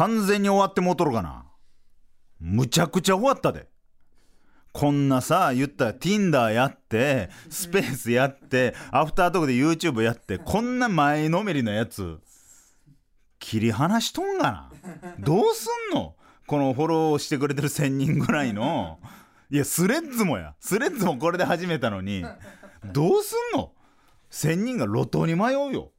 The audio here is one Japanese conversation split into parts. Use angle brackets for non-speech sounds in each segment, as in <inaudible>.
完全に終わってもうとるかな。むちゃくちゃ終わったで。こんなさ言ったら Tinder やってスペースやってアフタートークで YouTube やってこんな前のめりなやつ切り離しとんがな。どうすんの？このフォローしてくれてる1000人ぐらいの。いやスレッズもや。スレッズもこれで始めたのに。どうすんの？1000人が路頭に迷うよ。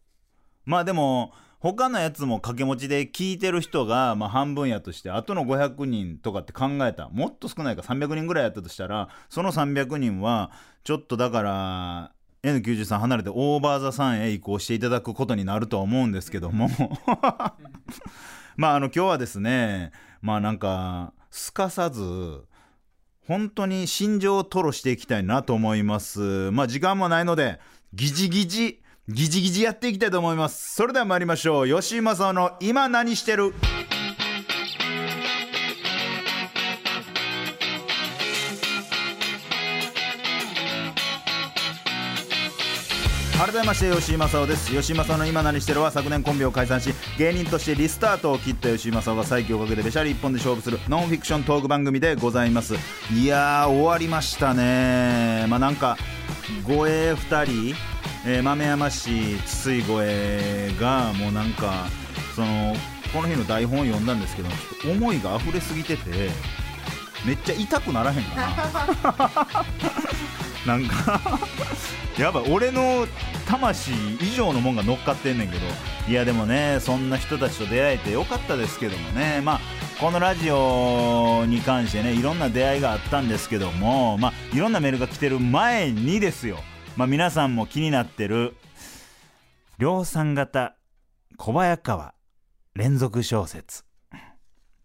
まあでも他のやつも掛け持ちで聞いてる人がまあ半分やとしてあとの500人とかって考えた。もっと少ないか。300人ぐらいやったとしたらその300人はちょっとだから N93 離れてオーバーザさんへ移行していただくことになるとは思うんですけども。<laughs> まああの今日はですねまあなんかすかさず本当に心情を吐露していきたいなと思います。まあ時間もないのでギジギジギジギジやっていきたいと思います。それでは参りましょう。吉井正夫の今何してる？改めまして吉井正夫です。吉井正夫の今何してる？は昨年コンビを解散し芸人としてリスタートを切った吉井正夫が再起をかけてべしゃり一本で勝負するノンフィクショントーク番組でございます。いやー終わりましたね。まあなんか護衛2人、えー豆山市筒井護衛がもうなんかそのこの日の台本を読んだんですけどちょっと思いが溢れすぎててめっちゃ痛くならへんかな。<laughs> なんかやばい。俺の魂以上のもんが乗っかってんねんけど。いやでもねそんな人たちと出会えてよかったですけどもね。まあこのラジオに関してねいろんな出会いがあったんですけどもまあいろんなメールが来てる前にですよ。まあ皆さんも気になってる量産型小早川連続小説。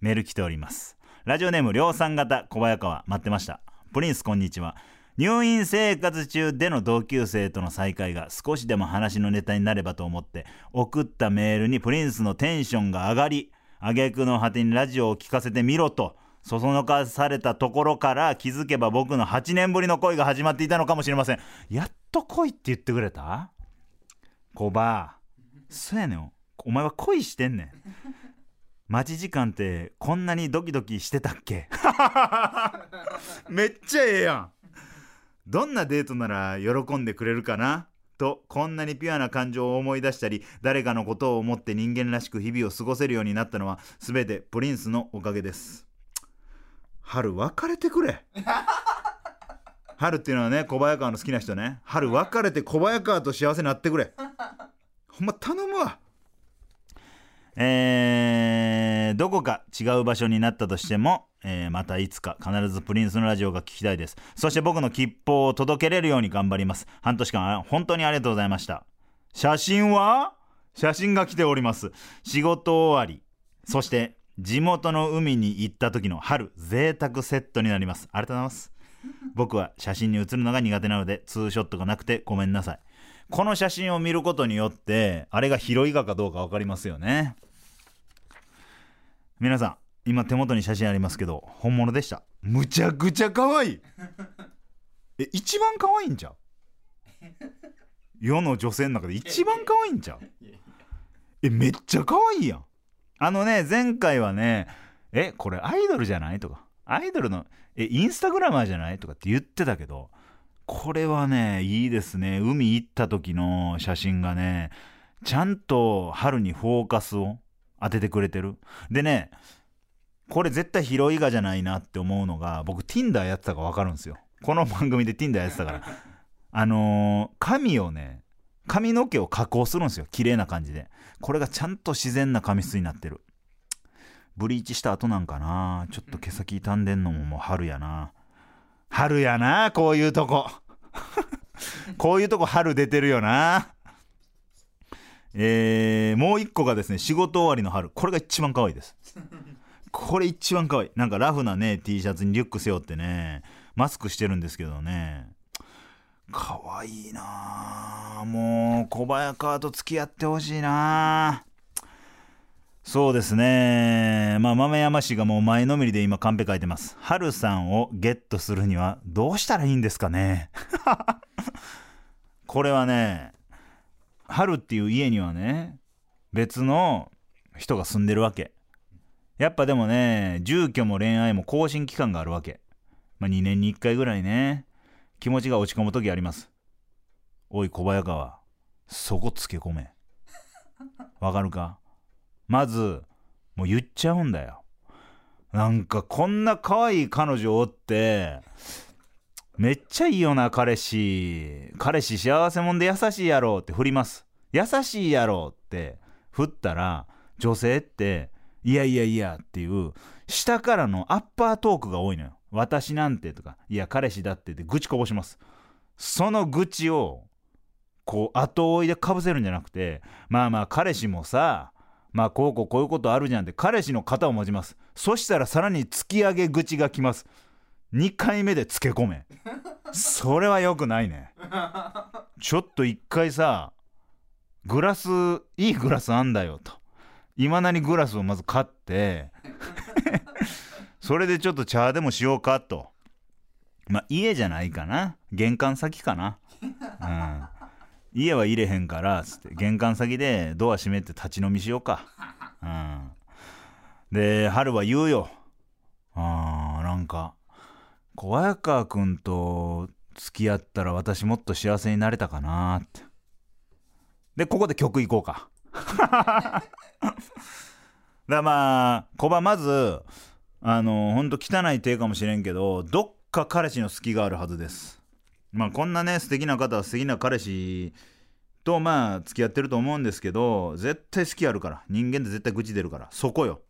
メール来ております。ラジオネーム量産型小早川。待ってました。プリンスこんにちは。入院生活中での同級生との再会が少しでも話のネタになればと思って送ったメールにプリンスのテンションが上がり挙句の果てにラジオを聞かせてみろとそそのかされたところから気づけば僕の8年ぶりの恋が始まっていたのかもしれません。やっと恋って言ってくれた？コバそうやねん。お前は恋してんねん。待ち時間ってこんなにドキドキしてたっけ？めっちゃええやん。どんなデートなら喜んでくれるかな？とこんなにピュアな感情を思い出したり誰かのことを思って人間らしく日々を過ごせるようになったのは全てプリンスのおかげです。春別れてくれ。<laughs> 春っていうのはね小早川の好きな人ね。春別れて小早川と幸せになってくれ。ほんま頼むわ。えー、どこか違う場所になったとしても、えーまたいつか必ずプリンスのラジオが聞きたいです。そして僕の吉報を届けれるように頑張ります。半年間あ本当にありがとうございました。写真は？写真が来ております。仕事終わり。そして地元の海に行った時の春贅沢セットになります。ありがとうございます。僕は写真に写るのが苦手なのでツーショットがなくてごめんなさい。この写真を見ることによってあれが広い画かどうか分かりますよね。皆さん今手元に写真ありますけど本物でした？むちゃくちゃ可愛い。え一番可愛いんちゃう？世の女性の中で一番可愛いんちゃう？えめっちゃ可愛いやん。あのね前回はねえこれアイドルじゃない？とかアイドルのえインスタグラマーじゃない？とかって言ってたけどこれはねいいですね。海行った時の写真がねちゃんと春にフォーカスを当ててくれてる。でねこれ絶対広い画じゃないなって思うのが僕 Tinder やってたか分かるんですよ。この番組で Tinder やってたから。<laughs> あのー髪をね髪の毛を加工するんですよ。綺麗な感じでこれがちゃんと自然な髪質になってる。ブリーチした後なんかな。ちょっと毛先傷んでんのももう春やな。春やなこういうとこ。<laughs> こういうとこ春出てるよな。えー、もう一個がですね仕事終わりの春。これが一番可愛いです。これ一番可愛い。なんかラフなね T シャツにリュック背負ってねマスクしてるんですけどね。可愛いいな。あもう小早川と付き合ってほしいな。あそうですね。まあ豆山氏がもう前のめりで今カンペ書いてます。春さんをゲットするにはどうしたらいいんですかね。<laughs> これはね春っていう家にはね別の人が住んでるわけ。やっぱでもね住居も恋愛も更新期間があるわけ。まあ2年に1回ぐらいね。気持ちが落ち込む時あります。おい小早川そこつけ込め。<laughs> わかるか？まずもう言っちゃうんだよ。なんかこんな可愛い彼女おってめっちゃいいよな彼氏。彼氏幸せもんで優しいやろって振ります。優しいやろって振ったら女性っていやいやいやっていう下からのアッパートークが多いのよ私なんてとかいや彼氏だってって愚痴こぼします。その愚痴をこう後追いでかぶせるんじゃなくてまあまあ彼氏もさまあこうこうこういうことあるじゃんって彼氏の肩を持ちます。そしたらさらに突き上げ口が来ます。2回目でつけ込め。それは良くないね。ちょっと1回さグラスいいグラスあんだよと。いまだにグラスをまず買って。それでちょっと茶でもしようかと。まあ家じゃないかな。玄関先かな。うん。家は入れへんからつって。玄関先でドア閉めて立ち飲みしようか、うん、で春は言うよ。あーなんか小早川君と付き合ったら私もっと幸せになれたかなって。でここで曲いこうか。<laughs> だまあ小葉まずあのほんと汚い手かもしれんけどどっか彼氏の隙があるはずです。まあこんなね素敵な方は素敵な彼氏とまあ付き合ってると思うんですけど絶対好きあるから。人間って絶対愚痴出るから。そこよ。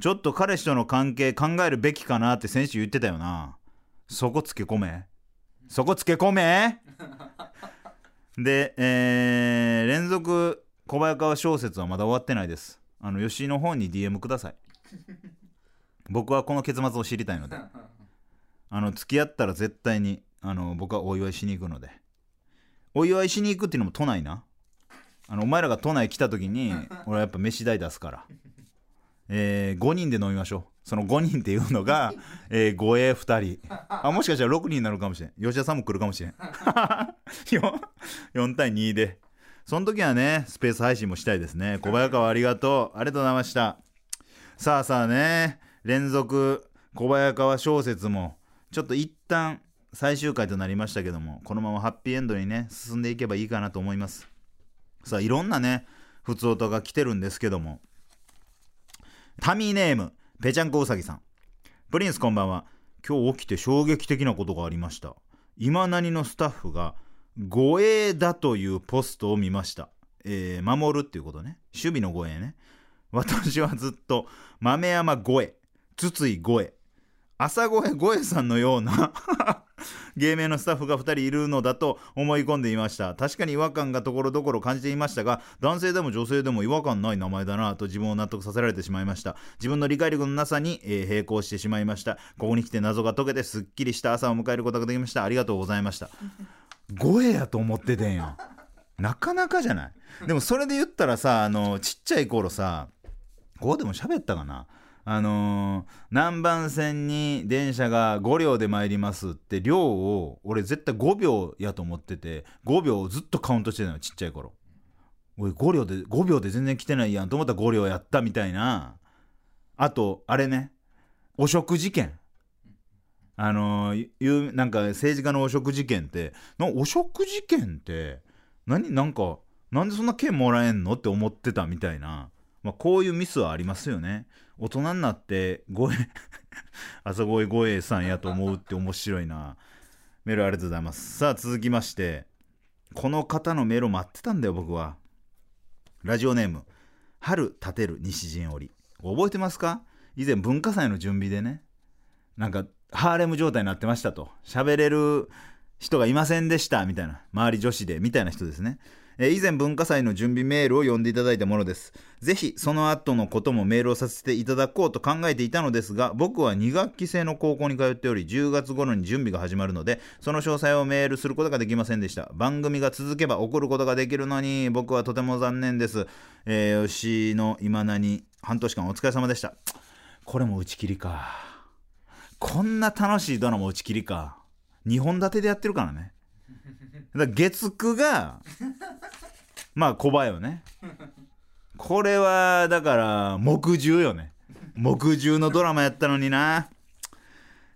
ちょっと彼氏との関係考えるべきかなって先週言ってたよな。そこつけ込め。そこつけ込め。で、えー、連続小早川小説はまだ終わってないです。あの吉井の方に DM ください。僕はこの結末を知りたいので。あの付き合ったら絶対にあの僕はお祝いしに行くので。お祝いしに行くっていうのも都内な。あのお前らが都内来た時に俺はやっぱ飯代出すから。えー、5人で飲みましょう。その5人っていうのが、えー、護衛2人。あもしかしたら6人になるかもしれん。吉田さんも来るかもしれん。<laughs> 4, 4対2で。その時はねスペース配信もしたいですね。小早川ありがとう。ありがとうございました。さあさあね連続小早川小説もちょっと一旦最終回となりましたけどもこのままハッピーエンドにね進んでいけばいいかなと思います。さあいろんなね普通音が来てるんですけども。タミーネームぺちゃんこうさぎさん。プリンスこんばんは。今日起きて衝撃的なことがありました。今何のスタッフが護衛だというポストを見ました。えー、守るっていうことね。守備の護衛ね。私はずっと豆山護衛。筒井護衛朝越護衛さんのような <laughs> 芸名のスタッフが2人いるのだと思い込んでいました。確かに違和感がところどころ感じていましたが男性でも女性でも違和感ない名前だなと自分を納得させられてしまいました。自分の理解力のなさに、えー、並行してしまいました。ここに来て謎が解けてすっきりした朝を迎えることができました。ありがとうございました。声やと思っててんよ。なかなかじゃない。でもそれで言ったらさあのちっちゃい頃さここでも喋ったかな。あのー、南蛮線に電車が5両で参りますって量を俺絶対5秒やと思ってて5秒をずっとカウントしてたのちっちゃい頃。おい5両で5秒で全然来てないやんと思ったら5両やったみたいな。あとあれね汚職事件。あのー、なんか政治家の汚職事件って汚職事件って何なんかなんでそんな券もらえんのって思ってたみたいな、まあ、こういうミスはありますよね。大人になってごえ <laughs> 朝声ごえさんやと思うって面白いな。メールありがとうございます。さあ続きましてこの方のメールを待ってたんだよ僕は。ラジオネーム春立てる西陣織。覚えてますか？以前文化祭の準備でねなんかハーレム状態になってましたと。喋れる人がいませんでしたみたいな。周り女子でみたいな人ですね。え以前文化祭の準備メールを読んでいただいたものです。ぜひその後のこともメールをさせていただこうと考えていたのですが僕は2学期制の高校に通っており10月頃に準備が始まるのでその詳細をメールすることができませんでした。番組が続けば送ることができるのに僕はとても残念です、えー、吉の今名に半年間お疲れ様でした。これも打ち切りか。こんな楽しいドラマ打ち切りか。2本立てでやってるからね。だ月9がまあ小葉よね。これはだから木10よね。木10のドラマやったのにな。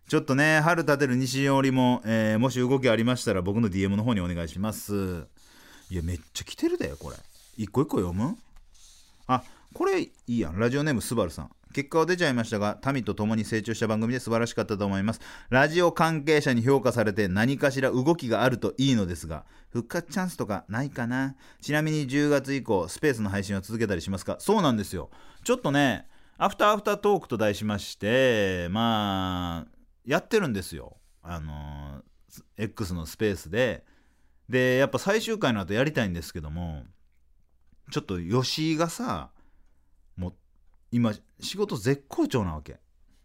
ちょっとね春立てる西織も、えーもし動きありましたら僕の DM の方にお願いします。いやめっちゃ来てるでこれ。一個一個読む？あこれいいやん。ラジオネームスバルさん。結果は出ちゃいましたが民と共に成長した番組で素晴らしかったと思います。ラジオ関係者に評価されて何かしら動きがあるといいのですが復活チャンスとかないかな？ちなみに10月以降スペースの配信は続けたりしますか？そうなんですよ。ちょっとねアフターアフタートークと題しましてまあやってるんですよ。あの X のスペースで。でやっぱ最終回の後やりたいんですけどもちょっと吉井がさ今仕事絶好調なわけ。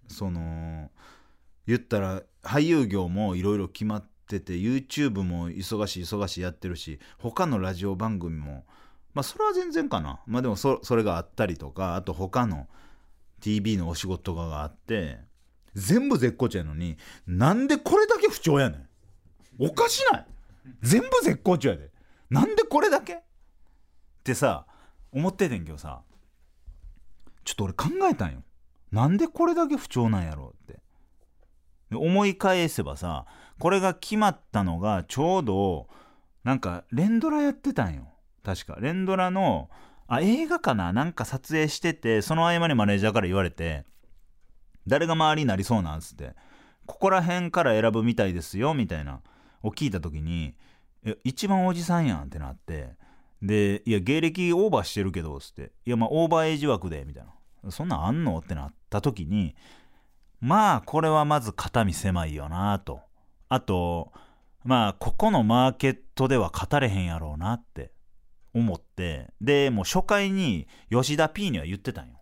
その言ったら俳優業もいろいろ決まってて YouTube も忙しい忙しいやってるし他のラジオ番組もまあそれは全然かな。まあでもそれがあったりとかあと他の TV のお仕事とかがあって全部絶好調やのになんでこれだけ不調やねん。おかしない。全部絶好調やで。なんでこれだけ？ってさ思っててんけどさ。ちょっと俺考えたんよ。なんでこれだけ不調なんやろうって。思い返せばさこれが決まったのがちょうどなんか連ドラやってたんよ。確か。連ドラのあ映画かな？なんか撮影しててその合間にマネージャーから言われて誰が周りになりそうなんつってここら辺から選ぶみたいですよみたいなを聞いた時にえ一番おじさんやんってなってでいや芸歴オーバーしてるけどつって。いやまあオーバーエイジ枠でみたいな。そんなんあんのってなった時にまあこれはまず肩身狭いよなと。あとまあここのマーケットでは語れへんやろうなって思って。でもう初回に吉田 P には言ってたんよ。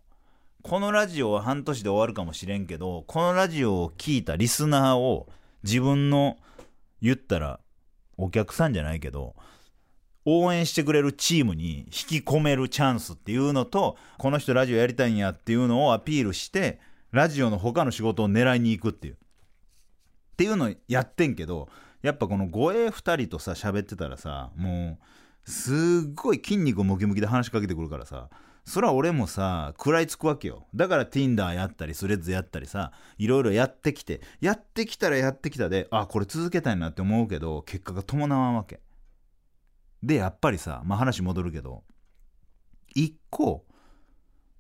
このラジオは半年で終わるかもしれんけどこのラジオを聞いたリスナーを自分の言ったらお客さんじゃないけど応援してくれるチームに引き込めるチャンスっていうのとこの人ラジオやりたいんやっていうのをアピールしてラジオの他の仕事を狙いに行くっていう。っていうのやってんけどやっぱこの護衛2人とさ喋ってたらさもうすっごい筋肉ムキムキで話しかけてくるからさそれは俺もさ食らいつくわけよ。だから Tinder やったりスレッズやったりさいろいろやってきてやってきたらやってきたであこれ続けたいなって思うけど結果が伴わんわけ。でやっぱりさまあ話戻るけど一個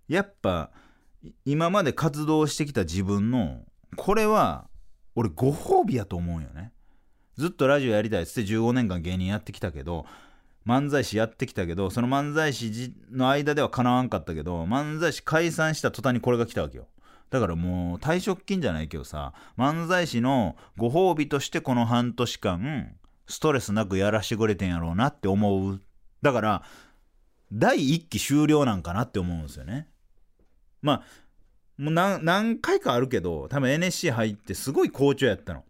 やっぱ今まで活動してきた自分のこれは俺ご褒美やと思うよね。ずっとラジオやりたいっつって15年間芸人やってきたけど漫才師やってきたけどその漫才師の間ではかなわんかったけど漫才師解散した途端にこれが来たわけよ。だからもう退職金じゃないけどさ漫才師のご褒美としてこの半年間ストレスなくやらしてくれてんやろうなって思う。だから第1期終了なんかなって思うんですよね。まあもう何回かあるけど多分 NSC 入ってすごい好調やったの。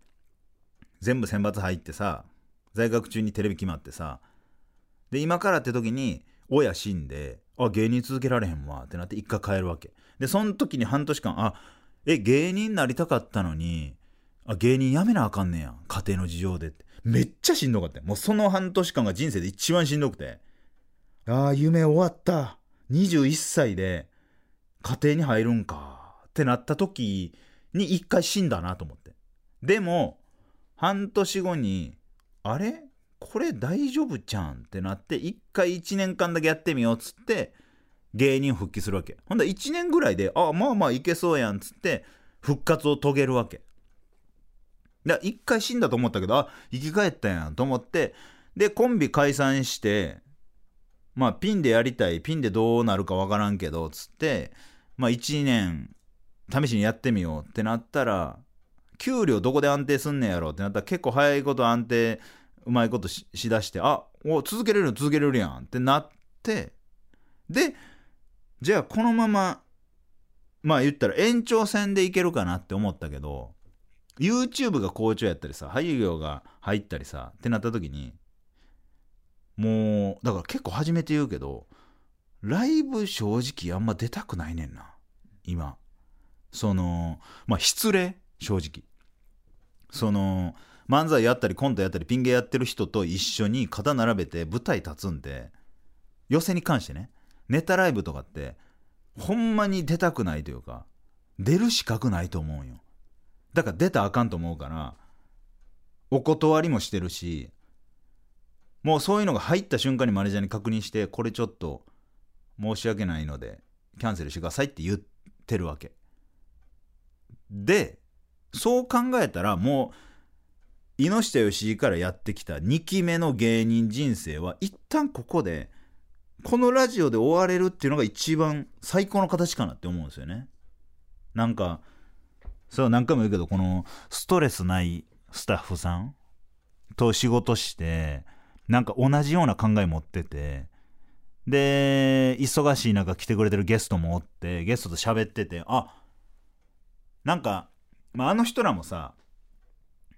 全部選抜入ってさ在学中にテレビ決まってさ。で今からって時に親死んであ芸人続けられへんわってなって一回帰るわけ。でその時に半年間あえ芸人になりたかったのにあ芸人辞めなあかんねや家庭の事情でって。めっちゃしんどかったもうその半年間が人生で一番しんどくて。ああ夢終わった。21歳で家庭に入るんかってなった時に一回死んだなと思って。でも半年後にあれ？これ大丈夫ちゃんってなって一回1年間だけやってみようっつって芸人復帰するわけ。ほんだ1年ぐらいでああまあまあいけそうやんっつって復活を遂げるわけ。だ一回死んだと思ったけどあ生き返ったやんと思ってでコンビ解散してまあピンでやりたいピンでどうなるかわからんけどつってまあ1年試しにやってみようってなったら給料どこで安定すんねやろってなったら結構早いこと安定うまいことししだしてあお続けれる続けれるやんってなってでじゃあこのまままあ言ったら延長戦でいけるかなって思ったけど YouTube が好調やったりさ俳優業が入ったりさってなった時にもうだから結構初めて言うけどライブ正直あんま出たくないねんな。今。そのまあ失礼正直。その漫才やったりコントやったりピン芸やってる人と一緒に肩並べて舞台立つんで寄せに関してねネタライブとかってほんまに出たくないというか出る資格ないと思うんよ。だから出たらあかんと思うからお断りもしてるしもうそういうのが入った瞬間にマネージャーに確認してこれちょっと申し訳ないのでキャンセルしてくださいって言ってるわけ。でそう考えたらもう猪下義井からやってきた2期目の芸人人生は一旦ここでこのラジオで終われるっていうのが一番最高の形かなって思うんですよね。なんかそう何回も言うけどこのストレスないスタッフさんと仕事してなんか同じような考え持っててで忙しい中来てくれてるゲストもおってゲストと喋っててあなんか、まあ、あの人らもさ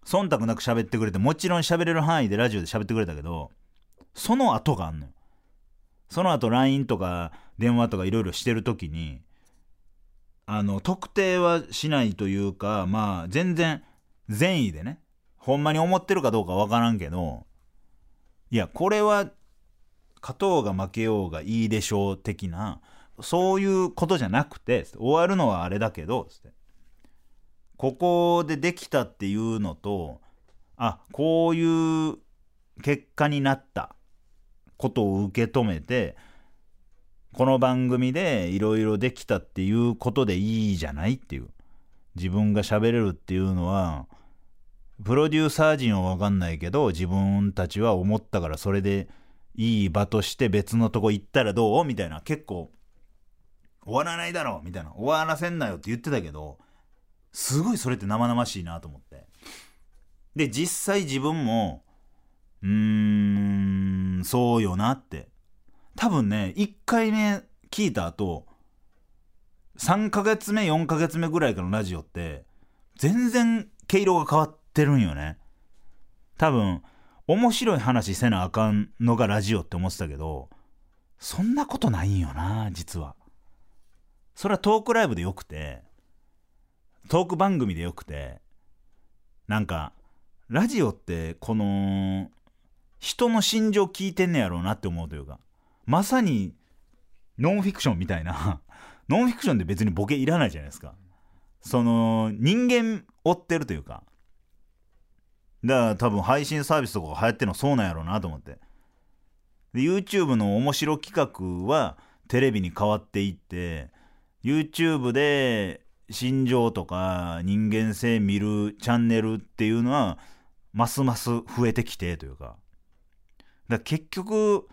忖度なく喋ってくれてもちろん喋れる範囲でラジオで喋ってくれたけどその後があんのよ。その後 LINE とか電話とかいろいろしてる時にあの特定はしないというかまあ全然善意でねほんまに思ってるかどうかわからんけどいやこれは勝とうが負けようがいいでしょう的なそういうことじゃなくて終わるのはあれだけどここでできたっていうのとあこういう結果になったことを受け止めてこの番組でいろいろできたっていうことでいいじゃないっていう。自分が喋れるっていうのはプロデューサー陣は分かんないけど自分たちは思ったからそれでいい場として別のとこ行ったらどうみたいな結構終わらないだろうみたいな。終わらせんなよって言ってたけどすごいそれって生々しいなと思って。で実際自分もうーんそうよなって。多分ね1回目聞いた後3ヶ月目4ヶ月目ぐらいからのラジオって全然毛色が変わってるんよね。多分面白い話せなあかんのがラジオって思ってたけどそんなことないんよな実は。それはトークライブでよくてトーク番組でよくてなんかラジオってこの人の心情聞いてんねやろうなって思うというかまさにノンフィクションみたいな <laughs> ノンフィクションで別にボケいらないじゃないですか。その人間追ってるというか。だから多分配信サービスとかが流行ってるのそうなんやろうなと思って。で YouTube の面白企画はテレビに変わっていって YouTube で心情とか人間性見るチャンネルっていうのはますます増えてきてというか。だ結局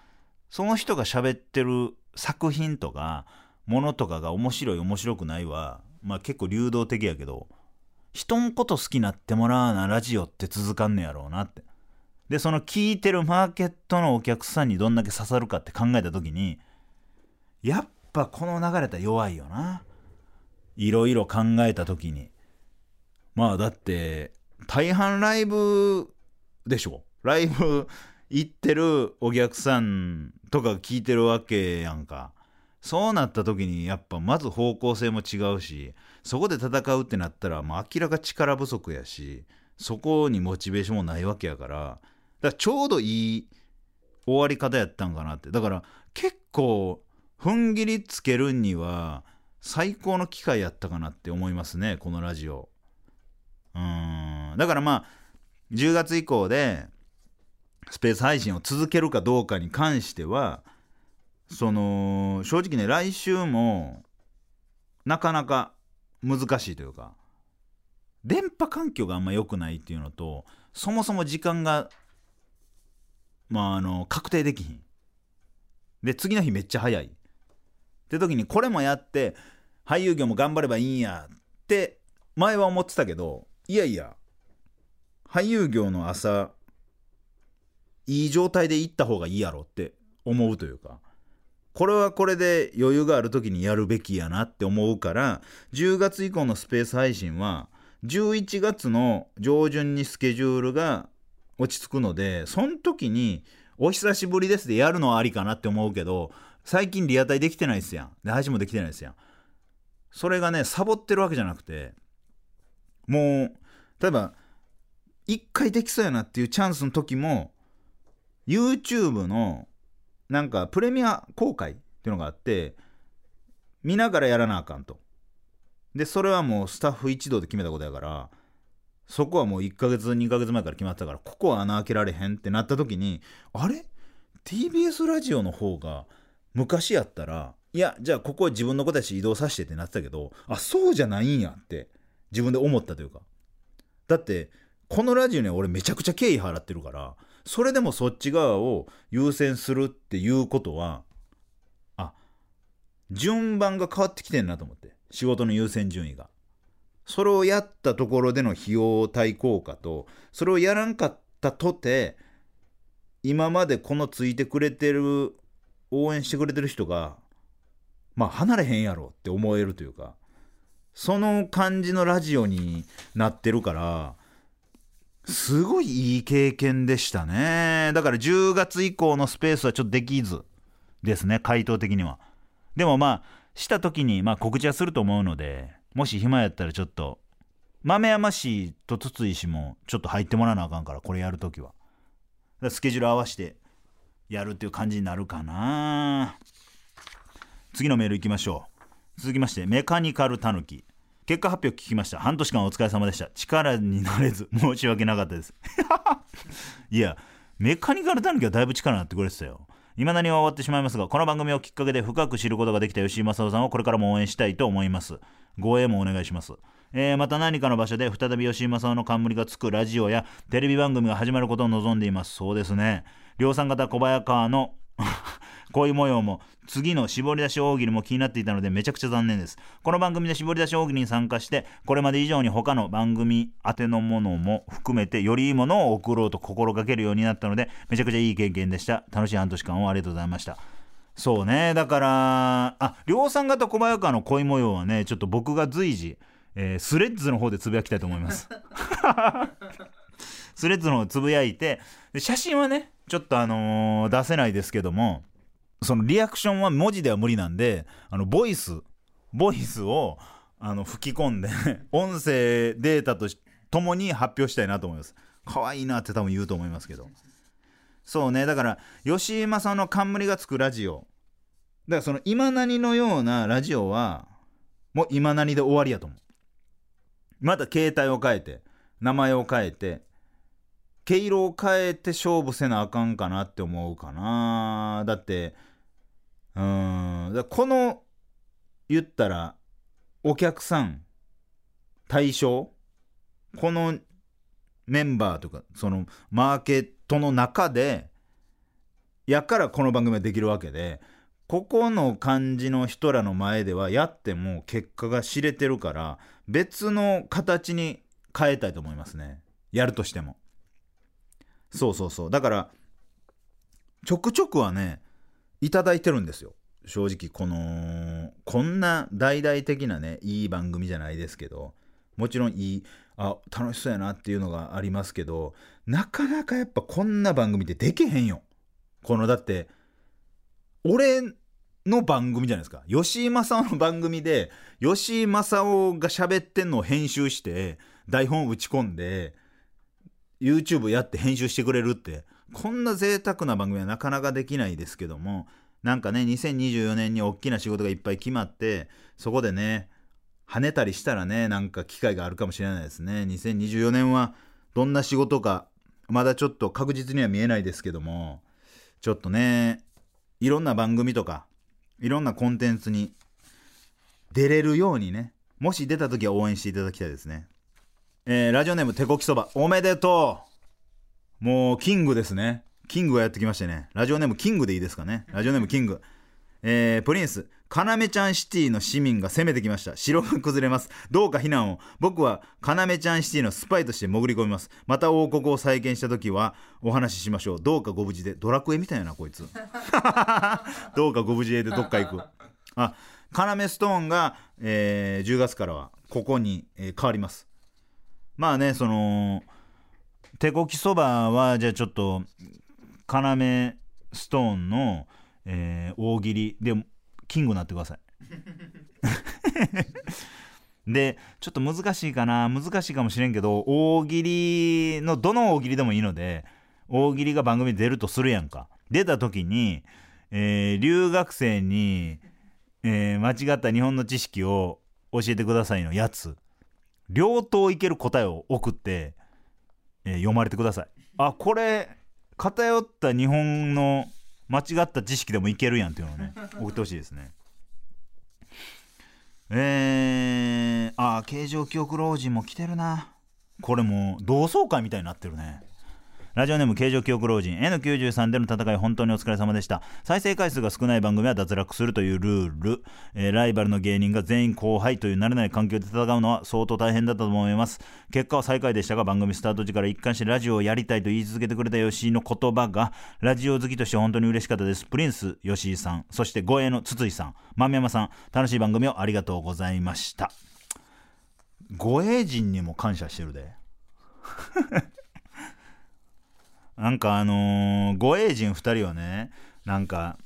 その人が喋ってる作品とかものとかが面白い面白くないはまあ結構流動的やけど人のこと好きになってもらわなラジオって続かんねやろうなって。でその聞いてるマーケットのお客さんにどんだけ刺さるかって考えた時にやっぱこの流れたら弱いよな。いろいろ考えた時に。まあだって大半ライブでしょ。ライブ行ってるお客さんとか聞いてるわけやんか。そうなった時にやっぱまず方向性も違うしそこで戦うってなったらもう明らか力不足やしそこにモチベーションもないわけやからだからちょうどいい終わり方やったんかなって。だから結構踏ん切りつけるには最高の機会やったかなって思いますねこのラジオ。うん。だからまあ10月以降でスペース配信を続けるかどうかに関してはその正直ね来週もなかなか難しいというか電波環境があんま良くないっていうのとそもそも時間がまああの確定できひん。で次の日めっちゃ早い。って時にこれもやって俳優業も頑張ればいいんやって前は思ってたけどいやいや俳優業の朝いい状態で行った方がいいやろって思うというか。これはこれで余裕がある時にやるべきやなって思うから10月以降のスペース配信は11月の上旬にスケジュールが落ち着くのでその時にお久しぶりですでやるのはありかなって思うけど最近リアタイできてないですやん。で配信もできてないですやん。それがねサボってるわけじゃなくてもう例えば1回できそうやなっていうチャンスの時も YouTube のなんかプレミア公開っていうのがあって見ながらやらなあかんと。でそれはもうスタッフ一同で決めたことやからそこはもう1ヶ月2ヶ月前から決まってたからここは穴開けられへんってなった時にあれ？TBS ラジオの方が昔やったらいやじゃあここは自分の子たち移動させてってなってたけどあそうじゃないんやって自分で思ったというか。だってこのラジオには俺めちゃくちゃ敬意払ってるからそれでもそっち側を優先するっていうことはあ順番が変わってきてんなと思って。仕事の優先順位が。それをやったところでの費用対効果とそれをやらんかったとて今までこのついてくれてる応援してくれてる人がまあ離れへんやろって思えるというかその感じのラジオになってるからすごいいい経験でしたね。だから10月以降のスペースはちょっとできずですね回答的には。でもまあした時にまあ告知はすると思うのでもし暇やったらちょっと豆山氏と筒井氏もちょっと入ってもらわなあかんからこれやるときはスケジュール合わせてやるっていう感じになるかな。次のメールいきましょう。続きましてメカニカルタヌキ。結果発表聞きました。半年間お疲れ様でした。力になれず。<laughs> 申し訳なかったです。<laughs> いやメカニカルタヌキはだいぶ力になってくれてたよ。今何は終わってしまいますがこの番組をきっかけで深く知ることができた吉井正夫さんをこれからも応援したいと思います。護衛もお願いします。えー、また何かの場所で再び吉井正夫の冠がつくラジオやテレビ番組が始まることを望んでいます。そうですね。量産型小早川の恋模様も次の絞り出し大喜利も気になっていたのでめちゃくちゃ残念です。この番組で絞り出し大喜利に参加してこれまで以上に他の番組宛てのものも含めてよりいいものを送ろうと心がけるようになったのでめちゃくちゃいい経験でした。楽しい半年間をありがとうございました。そうね。だからあ量産型小早川の恋模様はねちょっと僕が随時、えー、スレッズの方でつぶやきたいと思います。<laughs> スレッズの方つぶやいて写真はねちょっとあのー、出せないですけどもそのリアクションは文字では無理なんであのボイスボイスをあの吹き込んで <laughs> 音声データとともに発表したいなと思います。可愛いなって多分言うと思いますけど。そうね。だから吉井正の冠がつくラジオ。だからその今何のようなラジオはもう今何で終わりやと思う。また携帯を変えて名前を変えて毛色を変えて勝負せなあかんかなって思うかな。だってうん。だこの言ったらお客さん対象このメンバーとかそのマーケットの中でやからこの番組はできるわけでここの感じの人らの前ではやっても結果が知れてるから別の形に変えたいと思いますね。やるとしても。そうそうそう。だからちょくちょくはねいただいてるんですよ。正直このこんな大々的なねいい番組じゃないですけどもちろんいいあ楽しそうやなっていうのがありますけどなかなかやっぱこんな番組ってできへんよ。このだって俺の番組じゃないですか。吉井正夫の番組で吉井正夫が喋ってんのを編集して台本打ち込んで YouTube やって編集してくれるって。こんな贅沢な番組はなかなかできないですけどもなんかね2024年に大きな仕事がいっぱい決まってそこでね跳ねたりしたらねなんか機会があるかもしれないですね。2024年はどんな仕事かまだちょっと確実には見えないですけどもちょっとねいろんな番組とかいろんなコンテンツに出れるようにねもし出た時は応援していただきたいですね。えー、ラジオネーム手こきそばおめでとうもうキングですね。キングがやってきましてね。ラジオネームキングでいいですかね。ラジオネームキング。えー、プリンス。かなめちゃんシティの市民が攻めてきました城が崩れますどうか避難を僕はかなめちゃんシティのスパイとして潜り込みますまた王国を再建した時はお話ししましょうどうかご無事でドラクエみたいなこいつどうかご無事でどっか行くあカナメストーンが、えー、10月からはここに、えー、変わりますまあねその手こきそばはじゃあちょっと要ストーンの、えー、大喜利でキングになってください。<laughs> でちょっと難しいかな。難しいかもしれんけど大喜利のどの大喜利でもいいので大喜利が番組に出るとするやんか。出た時に、えー、留学生に、えー、間違った日本の知識を教えてくださいのやつ。両党いける答えを送って、えー、読まれてください。あこれ偏った日本の間違った知識でもいけるやんっていうのをね <laughs> 送ってほしいですね。えー、あ形状記憶老人も来てるな。これもう同窓会みたいになってるねラジオネーム形状記憶老人。N93 での戦い本当にお疲れ様でした。再生回数が少ない番組は脱落するというルール、えー、ライバルの芸人が全員後輩という慣れない環境で戦うのは相当大変だったと思います。結果は最下位でしたが番組スタート時から一貫してラジオをやりたいと言い続けてくれた吉井の言葉がラジオ好きとして本当に嬉しかったです。プリンス吉井さん。そして護衛の筒井さん。豆山さん楽しい番組をありがとうございました。護衛陣にも感謝してるで。なんかあのー、護衛陣2人はねなんか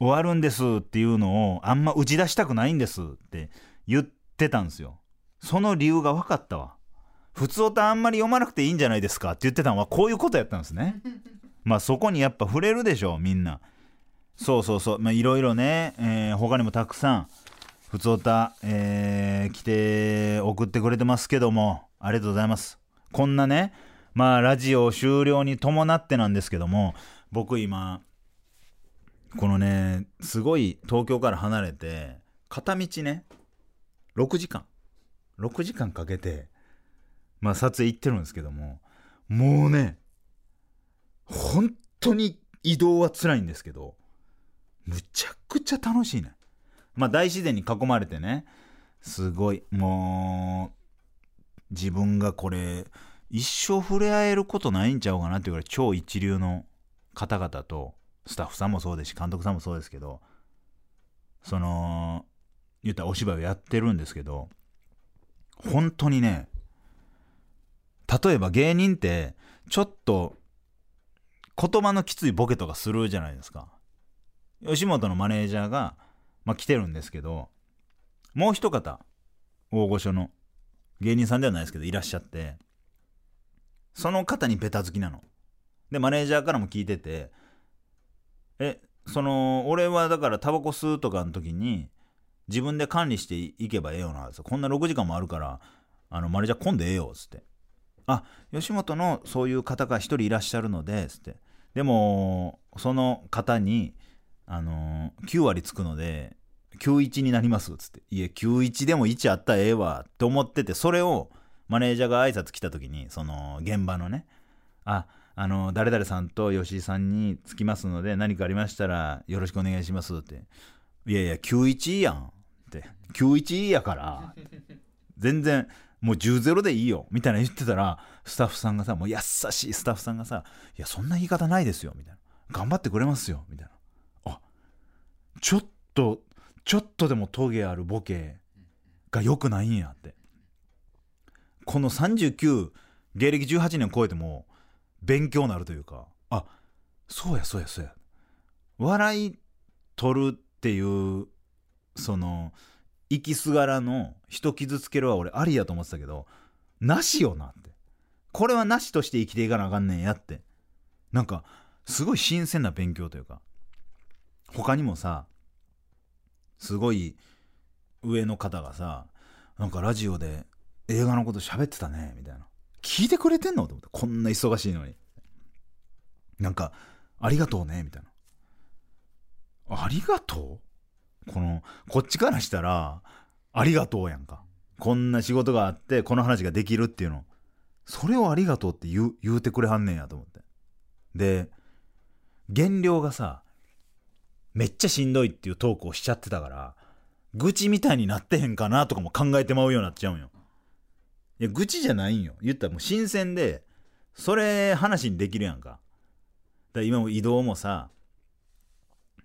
終わるんですっていうのをあんま打ち出したくないんですって言ってたんですよ。その理由が分かったわ。普通歌あんまり読まなくていいんじゃないですかって言ってたのはこういうことやったんですね。<laughs> まあそこにやっぱ触れるでしょみんな。そうそうそう。まあいろいろね、えー、他にもたくさん普通歌、えー、来て送ってくれてますけどもありがとうございます。こんなねまあラジオ終了に伴ってなんですけども僕今このねすごい東京から離れて片道ね6時間。6時間かけてまあ撮影行ってるんですけどももうね本当に移動は辛いんですけどむちゃくちゃ楽しいね。まあ大自然に囲まれてねすごいもう自分がこれ一生触れ合えることないんちゃうかなっていうぐらい超一流の方々とスタッフさんもそうですし監督さんもそうですけどその言ったらお芝居をやってるんですけど本当にね例えば芸人ってちょっと言葉のきついボケとかするじゃないですか。吉本のマネージャーが、まあ、来てるんですけどもう一方大御所の芸人さんではないですけどいらっしゃってその方にベタ好きなの。で、マネージャーからも聞いてて、え、その、俺はだからタバコ吸うとかの時に、自分で管理していけばええよな。こんな6時間もあるから、あの、マネージャー混んでええよ、つって。あ、吉本のそういう方が1人いらっしゃるので、つって。でも、その方に、あのー、9割つくので、91になります、つって。いえ、91でも1あったらええわ、って思ってて、それを、マネージャーが挨拶来た時にその現場のねああの誰々さんと吉井さんに着きますので何かありましたらよろしくお願いしますって。いやいや91やん。って。91やから全然もう10-0でいいよ。みたいな言ってたらスタッフさんがさもう優しいスタッフさんがさ「いやそんな言い方ないですよ」みたいな「頑張ってくれますよ」みたいな。あちょっとちょっとでもトゲあるボケが良くないんやって。この39芸歴18年超えても勉強になるというかあそうやそうやそうや。笑い取るっていうその生きすがらの人傷つけるは俺ありやと思ってたけどなしよなって。これはなしとして生きていかなあかんねんやって。なんかすごい新鮮な勉強というか他にもさすごい上の方がさなんかラジオで映画のこと喋ってたねみたいな。聞いてくれてんの？と思って。こんな忙しいのに。なんかありがとうねみたいな。ありがとう？このこっちからしたらありがとうやんか。こんな仕事があってこの話ができるっていうの。それをありがとうって言う言うてくれはんねんやと思って。で減量がさめっちゃしんどいっていうトークをしちゃってたから愚痴みたいになってへんかなとかも考えてまうようになっちゃうんよ。いや、愚痴じゃないんよ。言ったらもう新鮮で、それ話にできるやんか。だから今も移動もさ、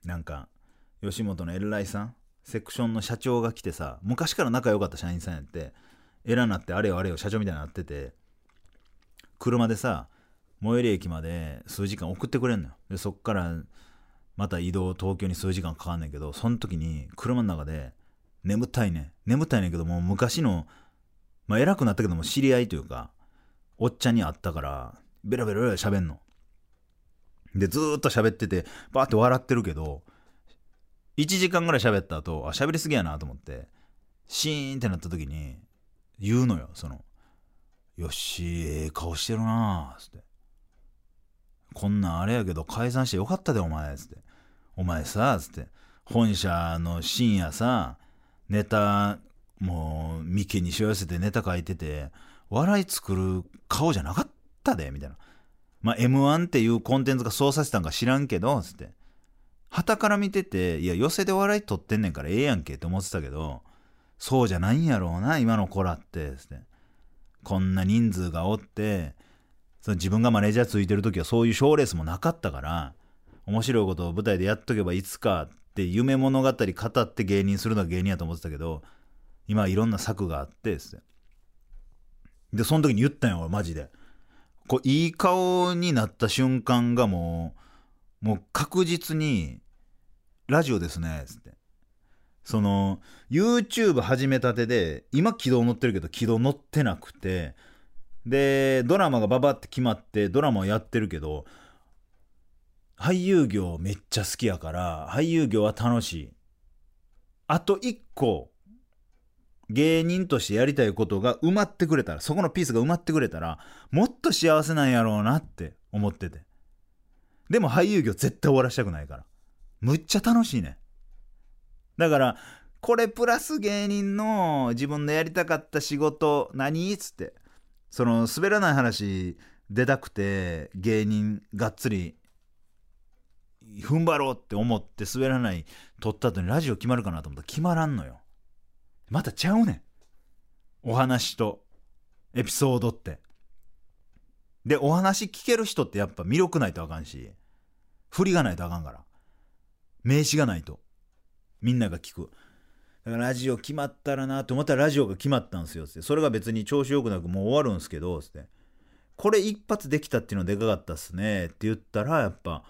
なんか、吉本の偉いさん、セクションの社長が来てさ、昔から仲良かった社員さんやって、偉なってあれよあれよ社長みたいになってて、車でさ、最寄り駅まで数時間送ってくれんのよ。で、そっからまた移動東京に数時間かかんねんけど、その時に車の中で、眠たいね眠たいねんけどもう昔のまあ偉くなったけども知り合いというか、おっちゃんに会ったから、ベラベラベラ喋んの。で、ずーっと喋ってて、バーって笑ってるけど、1時間ぐらい喋った後、あ、喋りすぎやなと思って、シーンってなった時に言うのよその「よしええ顔してるな」つって「こんなんあれやけど解散してよかったでお前」つって「お前さ」つって。本社の深夜さネタもう眉間にしわ寄せてネタ書いてて笑い作る顔じゃなかったでみたいな。まあ m 1っていうコンテンツがそうさせたんか知らんけどつって。旗から見てていや寄せで笑い取ってんねんからええやんけって思ってたけどそうじゃないんやろうな今の子らってつって。こんな人数がおってその自分がマネージャーついてる時はそういう賞ーレースもなかったから面白いことを舞台でやっとけばいつかって夢物語語って芸人するのが芸人やと思ってたけど今いろんな策があってつってでその時に言ったんよ俺マジで。こういい顔になった瞬間がもうもう確実にラジオですねつって。その YouTube 始めたてで今軌道乗ってるけど軌道乗ってなくて。でドラマがババって決まってドラマをやってるけど俳優業めっちゃ好きやから俳優業は楽しい。あと1個芸人としてやりたいことが埋まってくれたらそこのピースが埋まってくれたらもっと幸せなんやろうなって思ってて。でも俳優業絶対終わらしたくないから。むっちゃ楽しいねだからこれプラス芸人の自分のやりたかった仕事何？っつって。その滑らない話出たくて芸人がっつり踏ん張ろうって思って滑らない撮った後にラジオ決まるかなと思ったら決まらんのよ。またちゃうねん。お話とエピソードって。でお話聞ける人ってやっぱ魅力ないとあかんし振りがないとあかんから。名詞がないと。みんなが聞く。だからラジオ決まったらなと思ったらラジオが決まったんすよって。それが別に調子よくなくもう終わるんすけどつって。これ一発できたっていうのでかかったっすね。って言ったらやっぱ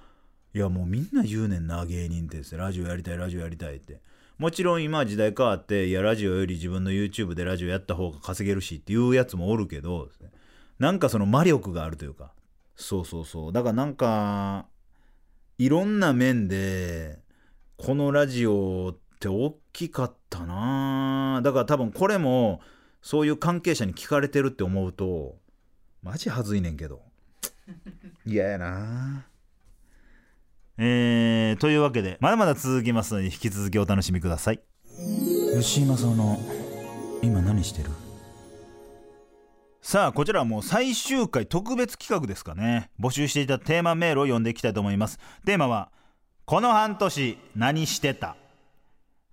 いやもうみんな言うねんな芸人って。ですラジオやりたいラジオやりたいって。もちろん今時代変わっていやラジオより自分の YouTube でラジオやった方が稼げるしっていうやつもおるけどなんかその魔力があるというか。そうそうそう。だからなんかいろんな面でこのラジオって大きかったな。だから多分これもそういう関係者に聞かれてるって思うとマジはずいねんけど。<laughs> 嫌やなえー、というわけでまだまだ続きますので引き続きお楽しみください。吉井正夫の今何してる？さあこちらはもう最終回特別企画ですかね。募集していたテーマメールを読んでいきたいと思います。テーマはこの半年何してた？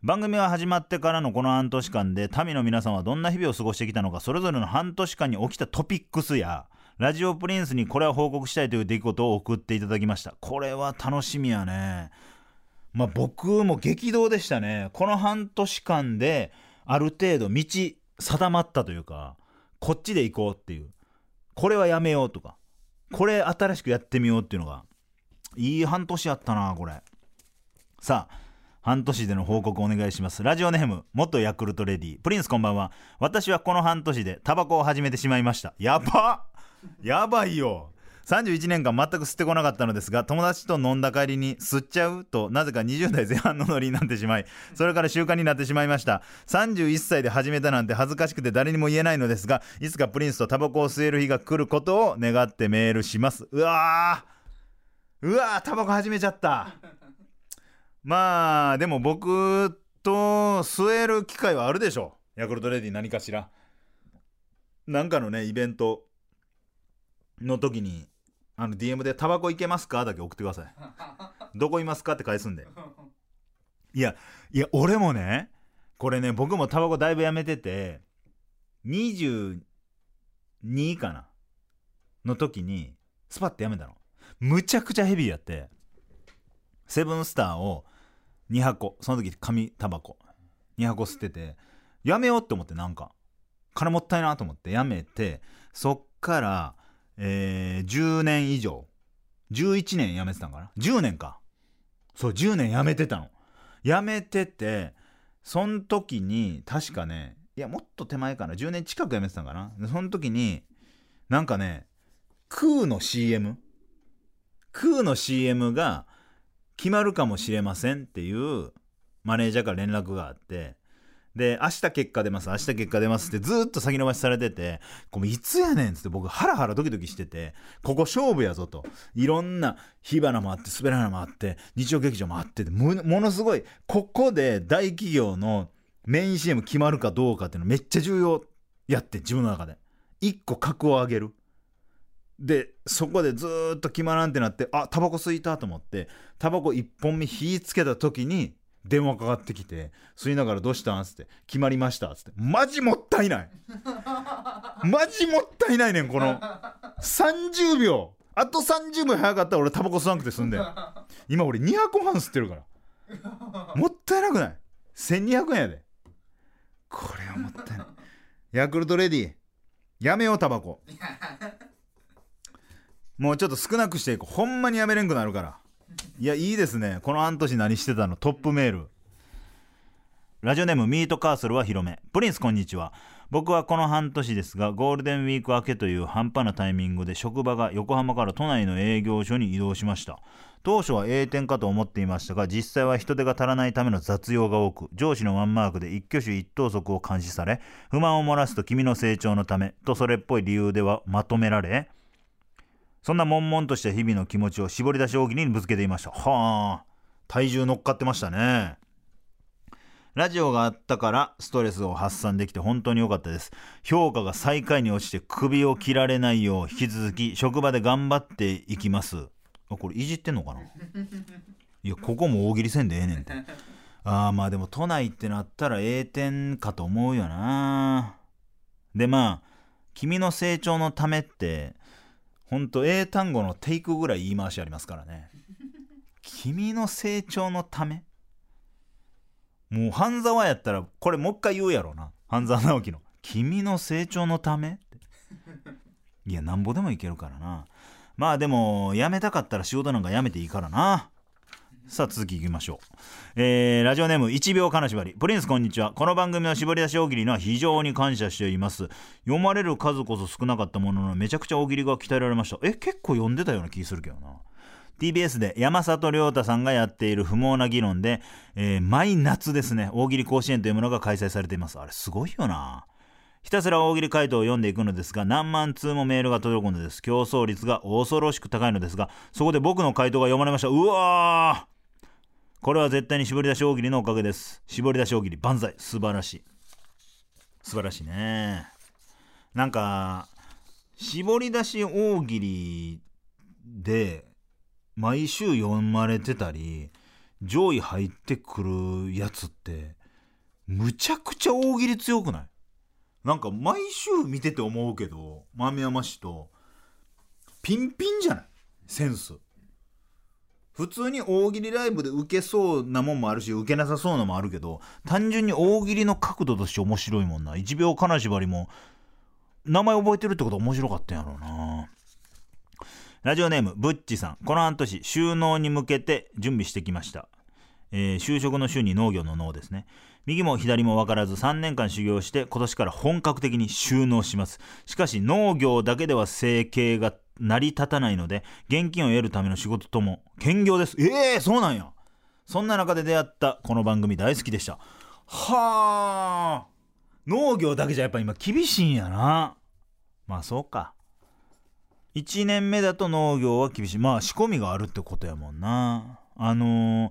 番組が始まってからのこの半年間で民の皆さんはどんな日々を過ごしてきたのかそれぞれの半年間に起きたトピックスやラジオプリンスにこれは報告したいという出来事を送っていただきました。これは楽しみやね。まあ僕も激動でしたね。この半年間である程度道定まったというかこっちで行こうっていう。これはやめようとか。これ新しくやってみようっていうのがいい半年やったなこれ。さあ半年での報告お願いします。ラジオネーム元ヤクルトレディプリンスこんばんは。私はこの半年でタバコを始めてしまいました。やばっやばいよ。31年間全く吸ってこなかったのですが友達と飲んだ帰りに吸っちゃう？となぜか20代前半のノリになってしまいそれから習慣になってしまいました。31歳で始めたなんて恥ずかしくて誰にも言えないのですがいつかプリンスとタバコを吸える日が来ることを願ってメールします。うわー。うわータバコ始めちゃった。まあでも僕と吸える機会はあるでしょヤクルトレディ何かしら。なんかのねイベント。の時にあの DM で「タバコいけますか?」だけ送ってください。<laughs> どこいますか？って返すんで。いやいや俺もねこれね僕もタバコだいぶやめてて22かな？の時にスパッてやめたの。むちゃくちゃヘビーやって。セブンスターを2箱その時紙タバコ2箱吸っててやめようって思ってなんか。金もったいなと思ってやめてそっからえー、10年以上11年辞めてたんかな？10年か。そう10年辞めてたの。辞めててそん時に確かねいやもっと手前かな。10年近く辞めてたんかな。その時になんかね空の CM 空の CM が決まるかもしれませんっていうマネージャーから連絡があってで明日結果出ます明日結果出ますってずっと先延ばしされててこれいつやねんっつって僕ハラハラドキドキしててここ勝負やぞと。いろんな火花もあって滑らなもあって日曜劇場もあってものすごいここで大企業のメイン CM 決まるかどうかっていうのめっちゃ重要やって自分の中で。一個格を上げる。でそこでずっと決まらんってなってあタバコ吸いたと思ってタバコ1本目火つけた時に電話かかってきて吸いながら「どうしたん?」っつって「決まりました」っつって。マジもったいない。マジもったいないねんこの。30秒。あと30秒早かったら俺タバコ吸わなくて済んで今俺200個半吸ってるから。もったいなくない？1200円やで。これはもったいない。ヤクルトレディやめようタバコ。もうちょっと少なくしていこう。ほんまにやめれんくなるから。いやいいですね。この半年何してたの？トップメール。ラジオネームミートカーソルは広め。プリンスこんにちは。僕はこの半年ですがゴールデンウィーク明けという半端なタイミングで職場が横浜から都内の営業所に移動しました。当初は A 点かと思っていましたが実際は人手が足らないための雑用が多く上司のワンマークで一挙手一投足を監視され不満を漏らすと君の成長のためとそれっぽい理由ではまとめられそんな悶々とした日々の気持ちを絞り出し大喜利にぶつけていました。はあ。体重乗っかってましたね。ラジオがあったからストレスを発散できて本当に良かったです。評価が最下位に落ちて首を切られないよう引き続き職場で頑張っていきます。あこれいじってんのかな？いやここも大喜利せんでええねんて。ああまあでも都内ってなったら A 点かと思うよな。でまあ君の成長のためってほんと英単語のテイクぐらい言い回しありますからね。君の成長のため。もう半沢やったらこれもう一回言うやろうな。半沢直樹の「君の成長のため?」っていやなんぼでもいけるからな。まあでも辞めたかったら仕事なんか辞めていいからな。さあ続きいきましょう、えー、ラジオネーム1秒金縛り。プリンスこんにちは。この番組の絞り出し大喜利には非常に感謝しています。読まれる数こそ少なかったもののめちゃくちゃ大喜利が鍛えられました。え結構読んでたような気するけどな。TBS で山里亮太さんがやっている不毛な議論で、えー、毎夏ですね大喜利甲子園というものが開催されています。あれすごいよな。ひたすら大喜利回答を読んでいくのですが何万通もメールが届くのです。競争率が恐ろしく高いのですがそこで僕の回答が読まれました。うわーこれは絶対に絞り出し大喜利のおかげです。絞り出し大喜利万歳。素晴らしい。素晴らしいね。なんか絞り出し大喜利で毎週読まれてたり上位入ってくるやつってむちゃくちゃ大喜利強くない？なんか毎週見てて思うけど豆山氏とピンピンじゃない？センス。普通に大喜利ライブで受けそうなもんもあるし受けなさそうなのもあるけど単純に大喜利の角度として面白いもんな。1秒金縛りも名前覚えてるってことは面白かったんやろうな。ラジオネームブッチさん。この半年収納に向けて準備してきました、えー、就職の週に農業の農ですね。右も左も分からず3年間修行して今年から本格的に収納します。しかし農業だけでは生計が成り立たないので現金を得るための仕事とも兼業です。ええー、そうなんや。そんな中で出会ったこの番組大好きでした。はあ農業だけじゃやっぱ今厳しいんやな。まあそうか。1年目だと農業は厳しい。まあ仕込みがあるってことやもんな。あのー、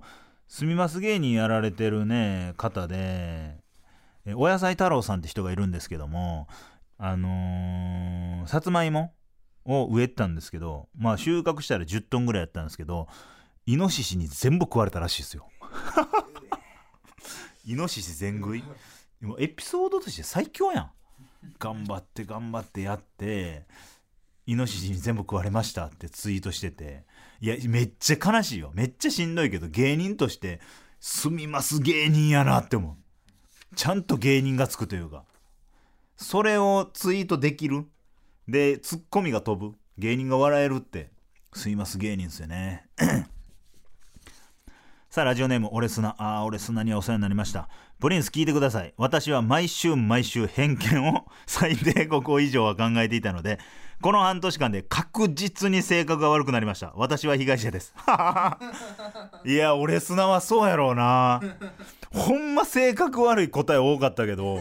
すみます芸人やられてるね方で。お野菜太郎さんって人がいるんですけどもあのー、さつまいもを植えたんですけどまあ収穫したら10トンぐらいやったんですけどイノシシに全部食われたらしいですよ。<laughs> イノシシ全食い？もエピソードとして最強やん。頑張って頑張ってやってイノシシに全部食われましたってツイートしてていやめっちゃ悲しいよ。めっちゃしんどいけど芸人として住みます芸人やなって思う。ちゃんと芸人がつくというか。それをツイートできる。でツッコミが飛ぶ。芸人が笑えるって。すいます芸人ですよね。さあラジオネーム俺砂ああ俺砂にはお世話になりました。プリンス聞いてください。私は毎週毎週偏見を <laughs> 最低5個以上は考えていたのでこの半年間で確実に性格が悪くなりました。私は被害者です。<laughs> いや俺砂はそうやろうな。ほんま性格悪い答え多かったけど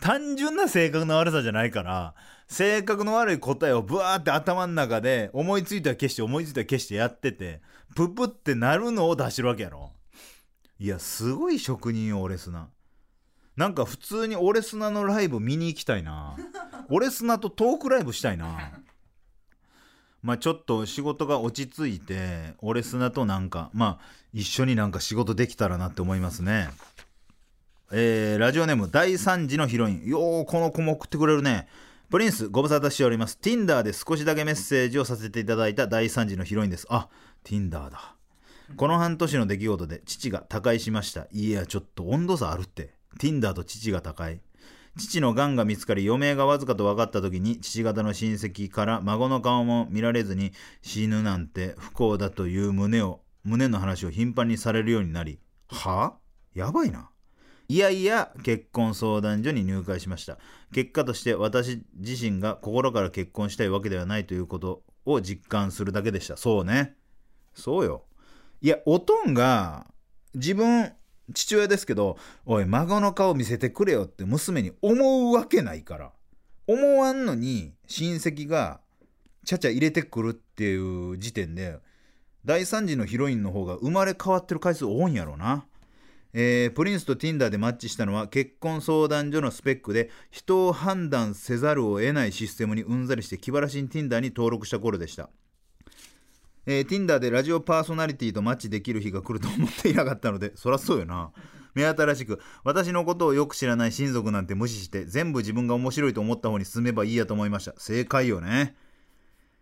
単純な性格の悪さじゃないから性格の悪い答えをブワーって頭の中で思いついたら消して思いついたら消してやっててププってなるのを出してるわけやろ。いやすごい職人よオレスナ。なんか普通にオレスナのライブ見に行きたいな。<laughs> オレスナとトークライブしたいな。まあちょっと仕事が落ち着いてオレスナとなんかまあ一緒になんか仕事できたらなって思いますね。えー、ラジオネーム第3次のヒロイン。ようこの子も送ってくれるね。プリンスご無沙汰しております。Tinder で少しだけメッセージをさせていただいた第3次のヒロインです。あ Tinder だこの半年の出来事で父が他界しました。いやちょっと温度差あるって。Tinder と父が他界。父の癌が見つかり余命がわずかと分かった時に父方の親戚から孫の顔も見られずに死ぬなんて不幸だという胸を胸の話を頻繁にされるようになりは？あやばいな。いやいや結婚相談所に入会しました。結果として私自身が心から結婚したいわけではないということを実感するだけでした。そうね。そうよ。いやおとんが自分父親ですけどおい孫の顔見せてくれよって娘に思うわけないから。思わんのに親戚がちゃちゃ入れてくるっていう時点で第3次のヒロインの方が生まれ変わってる回数多いんやろな。えー、プリンスと Tinder でマッチしたのは結婚相談所のスペックで人を判断せざるを得ないシステムにうんざりして気晴らしに Tinder に登録した頃でした、えー、Tinder でラジオパーソナリティとマッチできる日が来ると思っていなかったので <laughs> そらそうよな。目新しく私のことをよく知らない親族なんて無視して全部自分が面白いと思った方に進めばいいやと思いました。正解よね。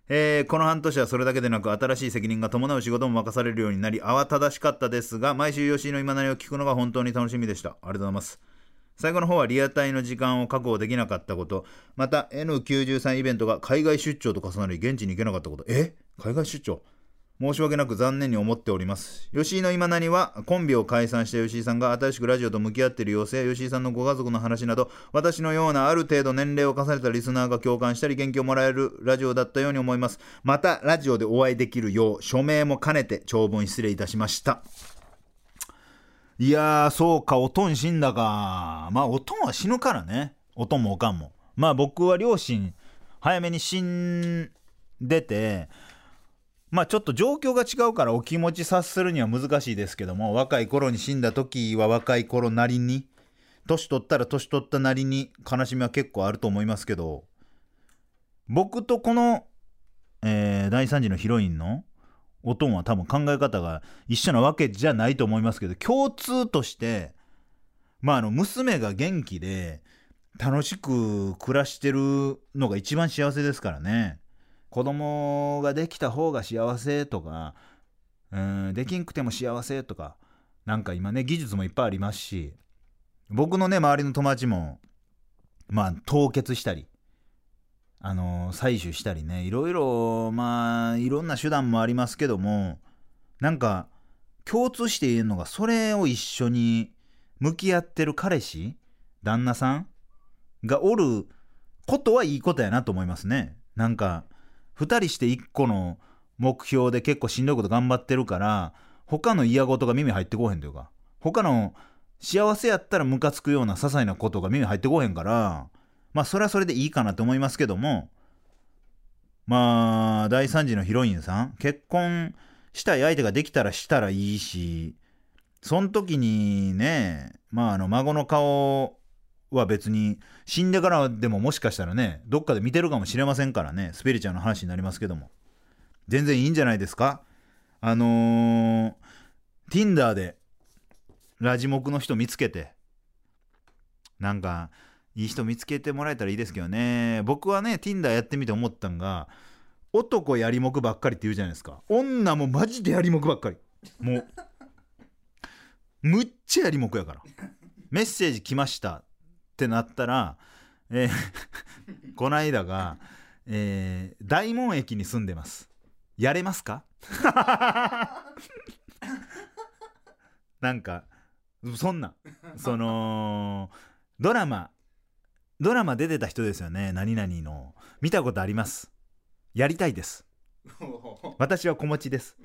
えー、この半年はそれだけでなく新しい責任が伴う仕事も任されるようになり慌ただしかったですが毎週吉井の今なりを聞くのが本当に楽しみでした。ありがとうございます。最後の方はリアタイの時間を確保できなかったことまた N93 イベントが海外出張と重なり現地に行けなかったことえ？海外出張？申し訳なく残念に思っております。吉井の今なにはコンビを解散した吉井さんが新しくラジオと向き合っている様子や吉井さんのご家族の話など私のようなある程度年齢を重ねたリスナーが共感したり元気をもらえるラジオだったように思います。またラジオでお会いできるよう署名も兼ねて長文失礼いたしました。いやーそうかおとん死んだか。まあおとんは死ぬからね。おとんもおかんも。まあ僕は両親早めに死んでてまあちょっと状況が違うからお気持ち察するには難しいですけども若い頃に死んだ時は若い頃なりに年取ったら年取ったなりに悲しみは結構あると思いますけど僕とこの、えー、第3次のヒロインのおとんは多分考え方が一緒なわけじゃないと思いますけど共通としてまああの娘が元気で楽しく暮らしてるのが一番幸せですからね。子供ができた方が幸せとかうんできんくても幸せとかなんか今ね技術もいっぱいありますし僕のね周りの友達もまあ凍結したりあの、採取したりねいろいろまあいろんな手段もありますけどもなんか共通して言えるのがそれを一緒に向き合ってる彼氏旦那さんがおることはいいことやなと思いますね。なんか2人して1個の目標で結構しんどいこと頑張ってるから他の嫌事が耳入ってこへんというか他の幸せやったらムカつくような些細なことが耳入ってこへんからまあそれはそれでいいかなと思いますけどもまあ第3次のヒロインさん結婚したい相手ができたらしたらいいしその時にねまああの孫の顔は別に死んでからでももしかしたらねどっかで見てるかもしれませんからねスピリチュアルの話になりますけども。全然いいんじゃないですか？あのー、Tinder でラジモクの人見つけてなんかいい人見つけてもらえたらいいですけどね。僕はね Tinder やってみて思ったんが男やりもくばっかりって言うじゃないですか。女もマジでやりもくばっかり。もうむっちゃやりもくやから。メッセージ来ましたってなったら、えー、<laughs> この間が、えー、大門駅に住んでます。やれますか？なんかそんなそのドラマドラマ出てた人ですよね。何々の。見たことあります。やりたいです。私は子持ちです。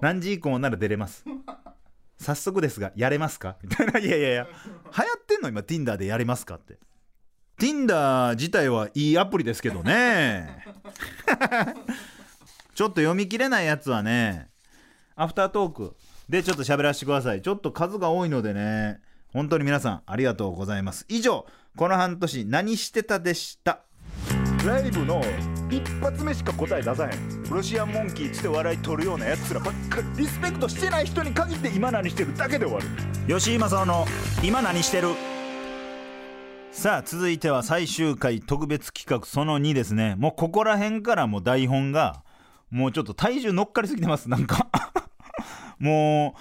何時以降なら出れます。早速ですがやれますか？みたいな。いやいやいや。流行ってんの？今 Tinder でやれますかって。Tinder 自体はいいアプリですけどね。ちょっと読み切れないやつはね。アフタートーク。でちょっと喋らせてください。ちょっと数が多いのでね。本当に皆さんありがとうございます。以上この半年何してたでした？ライブの一発目しか答え出さへん。ロシアンモンキーっつって笑い取るようなやつらばっかりリスペクトしてない人に限って今何してるだけで終わる。吉井正夫の今何してるさあ続いては最終回特別企画その2ですね。もうここら辺からもう台本がもうちょっと体重乗っかりすぎてますなんか。<laughs> もう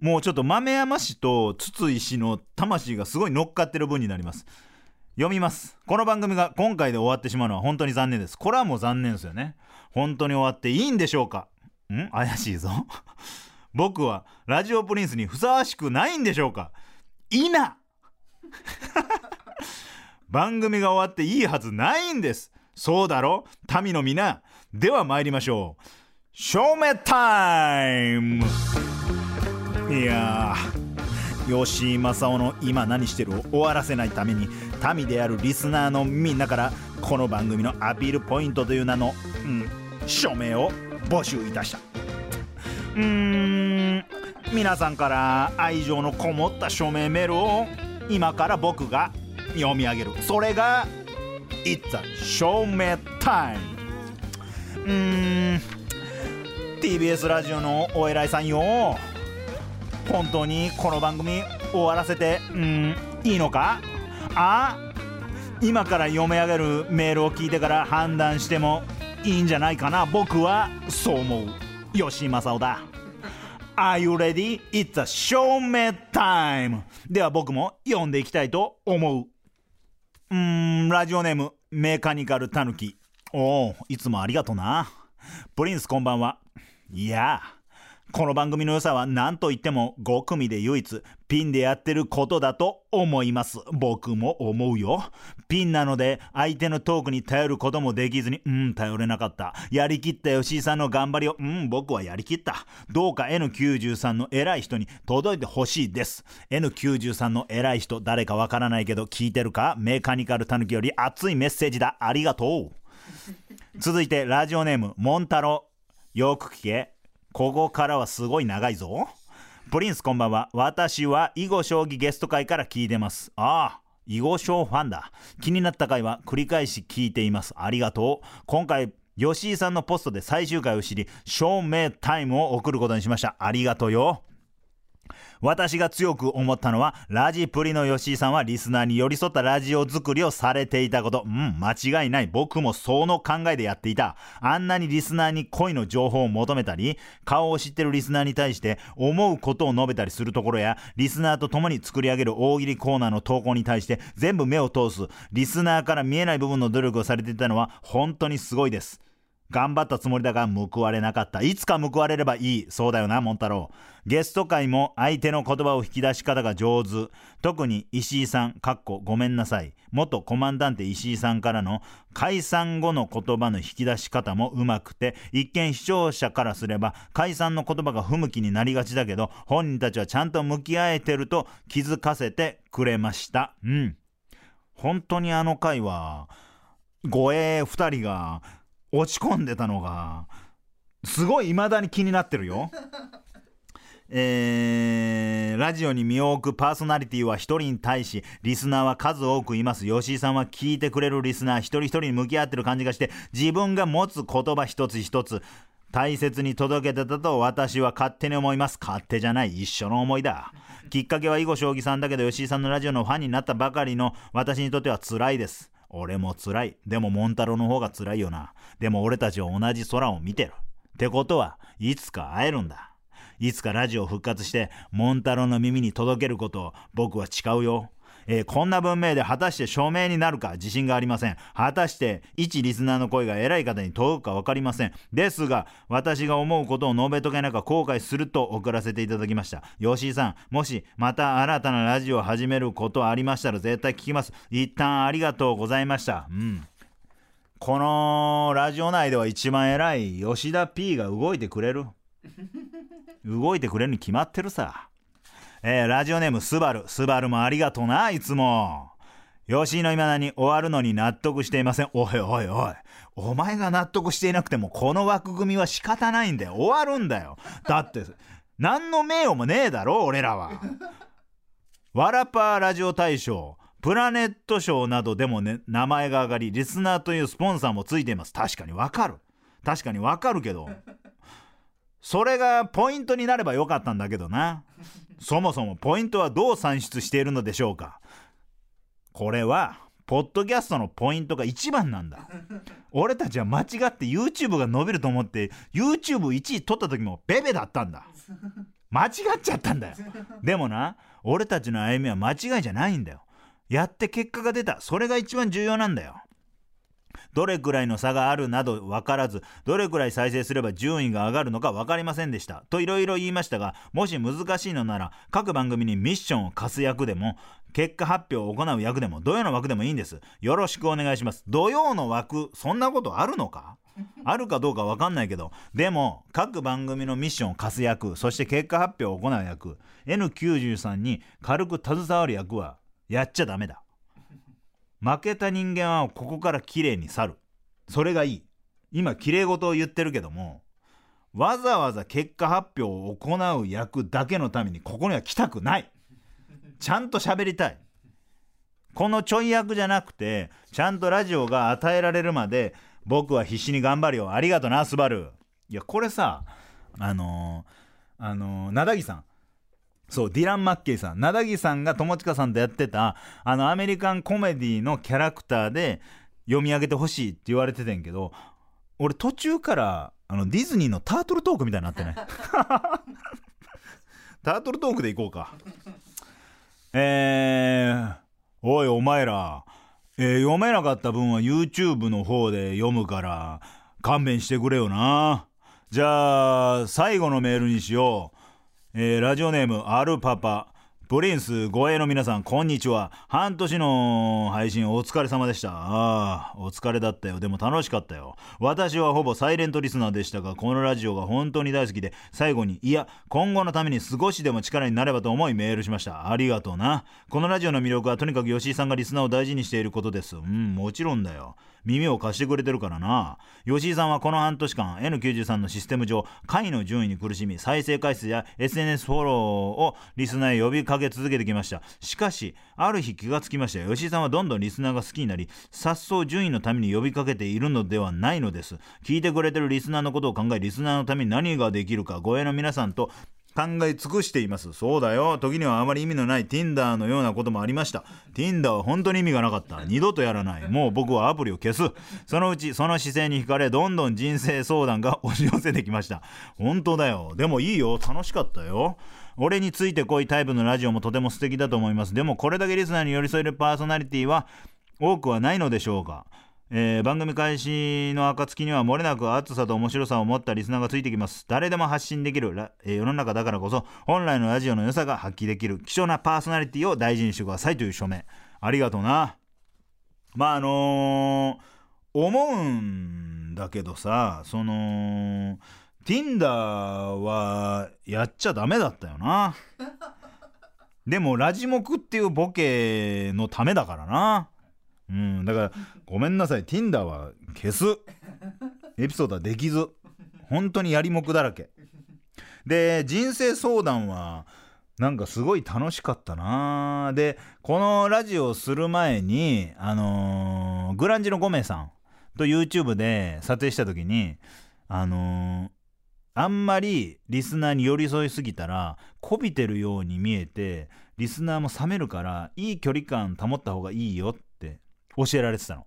もうちょっと豆山氏と筒井氏の魂がすごい乗っかってる分になります。読みます。この番組が今回で終わってしまうのは本当に残念です。これはもう残念ですよね。本当に終わっていいんでしょうか？ん？怪しいぞ。僕はラジオプリンスにふさわしくないんでしょうか？いな！<laughs> 番組が終わっていいはずないんです。そうだろ？民の皆。では参りましょう。照明タイム！いや吉井正夫の「今何してる?」を終わらせないために民であるリスナーのみんなからこの番組のアピールポイントという名の、うん、署名を募集いたした。うーん皆さんから愛情のこもった署名メールを今から僕が読み上げる。それが「It's a 署名タイム」うーん TBS ラジオのお偉いさんよ。本当にこの番組終わらせてうんいいのか？あ？今から読み上げるメールを聞いてから判断してもいいんじゃないかな？僕はそう思う。吉井正夫だ。Are you ready? It's a show me time. では僕も読んでいきたいと思う。うんラジオネームメカニカルタヌキ。おおいつもありがとな。プリンスこんばんは。いやこの番組の良さは何と言っても5組で唯一ピンでやってることだと思います。僕も思うよ。ピンなので相手のトークに頼ることもできずにうん頼れなかった。やりきった吉井さんの頑張りをうん僕はやりきった。どうか N93 の偉い人に届いてほしいです。N93 の偉い人誰かわからないけど聞いてるか？メカニカルタヌキより熱いメッセージだ。ありがとう。続いてラジオネームモンタロ。よく聞け。ここからはすごい長いぞ。プリンスこんばんは。私は囲碁将棋ゲスト会から聞いてます。ああ囲碁将ファンだ。気になった回は繰り返し聞いています。ありがとう。今回吉井さんのポストで最終回を知り証明タイムを送ることにしました。ありがとうよ。私が強く思ったのは、ラジプリの吉井さんはリスナーに寄り添ったラジオ作りをされていたこと。うん、間違いない。僕もその考えでやっていた。あんなにリスナーに恋の情報を求めたり、顔を知ってるリスナーに対して思うことを述べたりするところや、リスナーと共に作り上げる大喜利コーナーの投稿に対して全部目を通す、リスナーから見えない部分の努力をされていたのは本当にすごいです。頑張ったつもりだが報われなかった。いつか報われればいい。そうだよな、モンタロウ。ゲスト会も相手の言葉を引き出し方が上手。特に石井さん、かっこごめんなさい。元コマンダンテ石井さんからの解散後の言葉の引き出し方もうまくて、一見視聴者からすれば解散の言葉が不向きになりがちだけど、本人たちはちゃんと向き合えてると気づかせてくれました。うん。本当にあの回は、護衛二人が落ち込んでたのがすごい未だに気になってるよ。えー、ラジオに身を置くパーソナリティは1人に対しリスナーは数多くいます吉井さんは聞いてくれるリスナー一人一人に向き合ってる感じがして自分が持つ言葉一つ一つ大切に届けてたと私は勝手に思います勝手じゃない一緒の思いだきっかけは囲碁将棋さんだけど吉井さんのラジオのファンになったばかりの私にとっては辛いです俺も辛い。でもモンタロの方が辛いよな。でも俺たちは同じ空を見てる。ってことは、いつか会えるんだ。いつかラジオ復活して、モンタロの耳に届けることを僕は誓うよ。えー、こんな文明で果たして証明になるか自信がありません。果たして一リスナーの声が偉い方に届くか分かりません。ですが、私が思うことを述べとけなか後悔すると送らせていただきました。吉井さん、もしまた新たなラジオを始めることありましたら絶対聞きます。一旦ありがとうございました。うん。このラジオ内では一番偉い吉田 P が動いてくれる <laughs> 動いてくれるに決まってるさ。えー、ラジオネームスバルスバルもありがとうないつも吉井の今だに終わるのに納得していません。おいおいおい。お前が納得していなくてもこの枠組みは仕方ないんだよ。終わるんだよ。だって、何の名誉もねえだろ、俺らは。ワラパーラジオ大賞、プラネット賞などでもね、名前が上がり、リスナーというスポンサーもついています。確かにわかる。確かにわかるけど。それがポイントになればよかったんだけどな。そもそもポイントはどう算出しているのでしょうか。これは、ポッドキャストのポイントが一番なんだ。俺たちは間違って YouTube が伸びると思って YouTube1 位取った時もベベだったんだ。間違っちゃったんだよ。でもな、俺たちの歩みは間違いじゃないんだよ。やって結果が出た。それが一番重要なんだよ。どれくらいの差があるなど分からず、どれくらい再生すれば順位が上がるのか分かりませんでした。といろいろ言いましたが、もし難しいのなら、各番組にミッションを課す役でも、結果発表を行う役でも、土曜の枠でもいいんです。よろしくお願いします。土曜の枠、そんなことあるのか？あるかどうか分かんないけど、でも、各番組のミッションを課す役、そして結果発表を行う役、N93 に軽く携わる役は、やっちゃダメだ。負けた人間はここから綺麗に去る。それがいい。今、綺麗事を言ってるけども、わざわざ結果発表を行う役だけのためにここには来たくない。ちゃんと喋りたい。このちょい役じゃなくて、ちゃんとラジオが与えられるまで、僕は必死に頑張るよ。ありがとな、スバル。いや、これさ、あのー、あのー、なだぎさん。そう、ディラン・マッケイさん。なだぎさんが友近さんとやってた、あの、アメリカンコメディのキャラクターで読み上げてほしいって言われててんけど、俺途中から、あの、ディズニーのタートルトークみたいになってない <laughs> タートルトークでいこうか。えー、おい、お前ら、えー、読めなかった分は YouTube の方で読むから、勘弁してくれよな。じゃあ、最後のメールにしよう。えー、ラジオネーム、アルパパ。プリンス護衛の皆さん、こんにちは。半年の配信お疲れ様でした。ああ、お疲れだったよ。でも楽しかったよ。私はほぼサイレントリスナーでしたが、このラジオが本当に大好きで、最後に、いや、今後のために少しでも力になればと思いメールしました。ありがとうな。このラジオの魅力はとにかく吉井さんがリスナーを大事にしていることです。うん、もちろんだよ。耳を貸してくれてるからな。吉井さんはこの半年間 N93 のシステム上、下位の順位に苦しみ、再生回数や SNS フォローをリスナーへ呼びかけ続けてきました。しかし、ある日気がつきました。吉井さんはどんどんリスナーが好きになり、颯爽順位のために呼びかけているのではないのです。聞いてくれてるリスナーのことを考え、リスナーのために何ができるか、護衛の皆さんと考え尽くしています。そうだよ。時にはあまり意味のない Tinder のようなこともありました。Tinder は本当に意味がなかった。二度とやらない。もう僕はアプリを消す。そのうち、その姿勢に惹かれ、どんどん人生相談が押し寄せてきました。本当だよ。でもいいよ。楽しかったよ。俺についてこいタイプのラジオもとても素敵だと思います。でもこれだけリスナーに寄り添えるパーソナリティは多くはないのでしょうか。えー、番組開始の暁には漏れなく熱さと面白さを持ったリスナーがついてきます。誰でも発信できる、えー、世の中だからこそ、本来のラジオの良さが発揮できる貴重なパーソナリティを大事にしてくださいという署名。ありがとうな。まあ、あのー、思うんだけどさ、その、Tinder はやっちゃダメだったよな。<laughs> でも、ラジモクっていうボケのためだからな。うん、だから、ごめんなさい、Tinder は消す。エピソードはできず。本当にやりもくだらけ。で、人生相談は、なんかすごい楽しかったなで、このラジオをする前に、あのー、グランジの5名さんと YouTube で撮影した時に、あのー、あんまりリスナーに寄り添いすぎたら、こびてるように見えて、リスナーも冷めるから、いい距離感保った方がいいよって教えられてたの。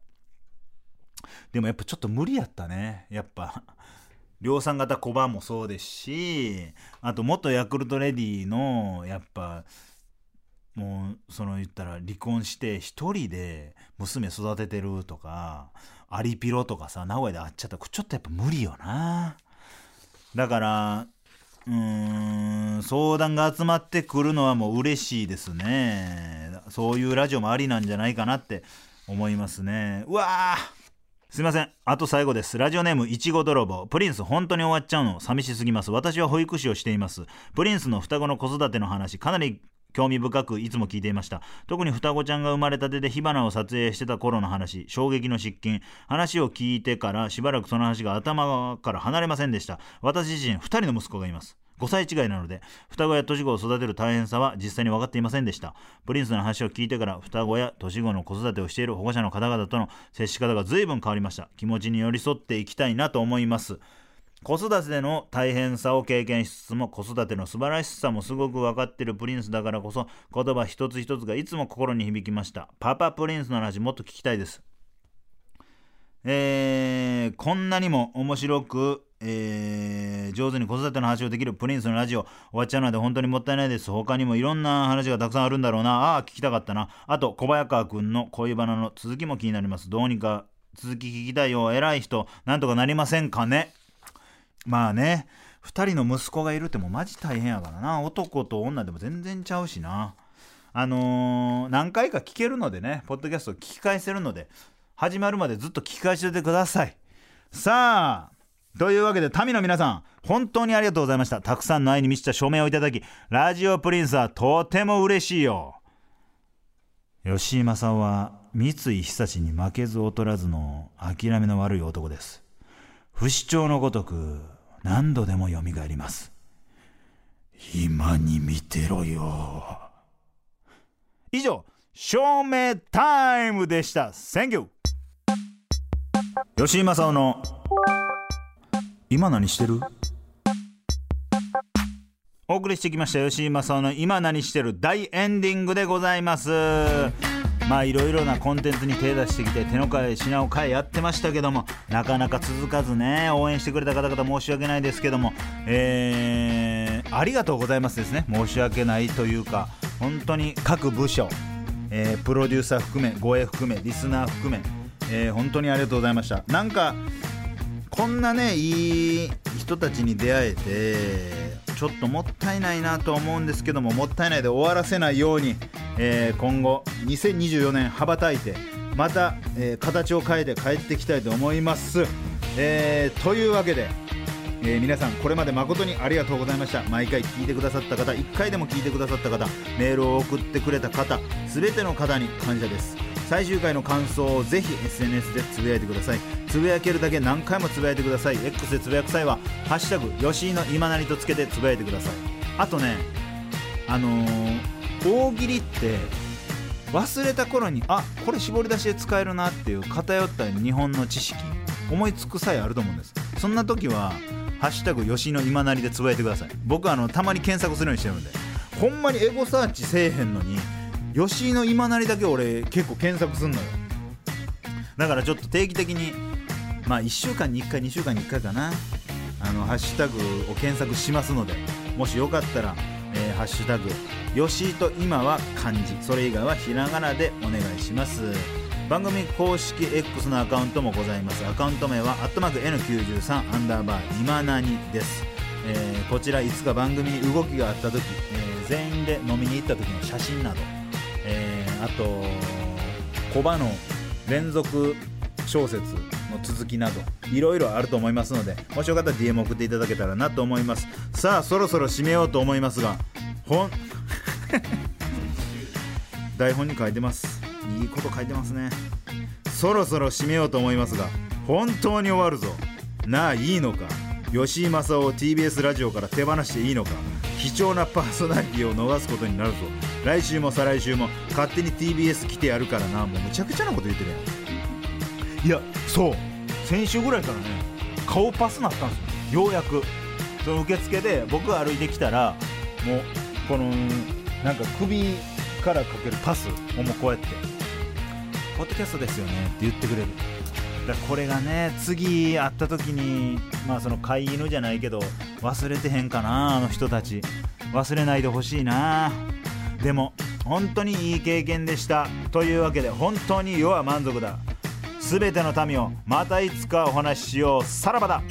でもやっぱちょっと無理やったね。やっぱ。量産型小判もそうですし、あと元ヤクルトレディの、やっぱ、もう、その言ったら離婚して一人で娘育ててるとか、アリピロとかさ、名古屋で会っちゃったら、ちょっとやっぱ無理よな。だから、うーん、相談が集まってくるのはもう嬉しいですね。そういうラジオもありなんじゃないかなって思いますね。うわすいません。あと最後です。ラジオネームいちご泥棒。プリンス本当に終わっちゃうの？寂しすぎます。私は保育士をしています。プリンスの双子の子育ての話かなり興味深くいつも聞いていました。特に双子ちゃんが生まれたてで火花を撮影してた頃の話衝撃の失禁。話を聞いてからしばらくその話が頭から離れませんでした。私自身2人の息子がいます。5歳違いなので双子や年子を育てる大変さは実際に分かっていませんでした。プリンスの話を聞いてから双子や年子の子育てをしている保護者の方々との接し方が随分変わりました。気持ちに寄り添っていきたいなと思います。子育ての大変さを経験しつつも子育ての素晴らしさもすごく分かっているプリンスだからこそ言葉一つ一つがいつも心に響きました。パパプリンスの話もっと聞きたいです。えー、こんなにも面白く、えー、上手に子育ての話をできるプリンスのラジオ終わっちゃうので本当にもったいないです。他にもいろんな話がたくさんあるんだろうな。ああ聞きたかったな。あと小早川くんの恋バナの続きも気になります。どうにか続き聞きたいよ。偉い人なんとかなりませんかね。まあね2人の息子がいるってもうマジ大変やからな。男と女でも全然ちゃうしな。あのー、何回か聞けるのでねポッドキャスト聞き返せるので始まるまでずっと聞き返しててください。さあというわけで民の皆さん本当にありがとうございました。たくさんの愛に満ちた署名をいただきラジオプリンスはとても嬉しいよ。吉井正夫は三井久志に負けず劣らずの諦めの悪い男です。不死鳥のごとく何度でもよみがえります。今に見てろよ。以上照明タイムでした。Thank you 吉井正夫の今何してる？お送りしてきました吉井正夫の今何してる？大エンディングでございます。まあいろいろなコンテンツに手出してきて手の替え品を変えやってましたけどもなかなか続かずね応援してくれた方々申し訳ないですけどもえー、ありがとうございますですね。申し訳ないというか本当に各部署、えー、プロデューサー含め護衛含めリスナー含めえー、本当にありがとうございました。なんかこんなねいい人たちに出会えてちょっともったいないなと思うんですけどももったいないで終わらせないように、えー、今後2024年羽ばたいてまた、えー、形を変えて帰ってきたいと思います、えー、というわけでえー、皆さんこれまで誠にありがとうございました。毎回聞いてくださった方1回でも聞いてくださった方メールを送ってくれた方全ての方に感謝です。最終回の感想をぜひ SNS でつぶやいてください。つぶやけるだけ何回もつぶやいてください。X でつぶやく際は「ハッシュタグ吉井の今なり」とつけてつぶやいてください。あとねあのー、大喜利って忘れた頃にあこれ絞り出しで使えるなっていう偏った日本の知識思いつく際あると思うんです。そんな時は「ハッシュタグ吉井の今なり」でつぶやいてください。僕あのたまに検索するようにしてるんで。ほんまにエゴサーチせえへんのに吉井の今なりだけ俺結構検索すんのよ。だからちょっと定期的にまあ1週間に1回2週間に1回かな。あのハッシュタグを検索しますのでもしよかったら、えー、ハッシュタグ吉井と今は漢字。それ以外はひらがなでお願いします。番組公式 X のアカウントもございます。アカウント名は N93 アンダーバー今なにです、えー、こちらいつか番組に動きがあった時、えー、全員で飲みに行った時の写真など、あとコバの連続小説の続きなどいろいろあると思いますのでもしよかったら DM 送っていただけたらなと思います。さあそろそろ締めようと思いますがほん <laughs> 台本に書いてます。いいこと書いてますね。そろそろ締めようと思いますが本当に終わるぞ。なあいいのか？吉井正夫を TBS ラジオから手放していいのか貴重なパーソナリティを逃すことになるぞ。来週も再来週も勝手に TBS 来てやるからな。もうむちゃくちゃなこと言ってるやん。いやそう。先週ぐらいからね顔パスなったんですよ。ようやく。その受付で僕が歩いてきたらもうこのなんか首からかけるパスをもうこうやって「ポッドキャストですよね」って言ってくれる。だこれがね次会った時にまあその飼い犬じゃないけど忘れてへんかなあの人たち。忘れないでほしいな。でも本当にいい経験でした。というわけで本当に世は満足だ。全ての民をまたいつかお話ししよう。さらばだ。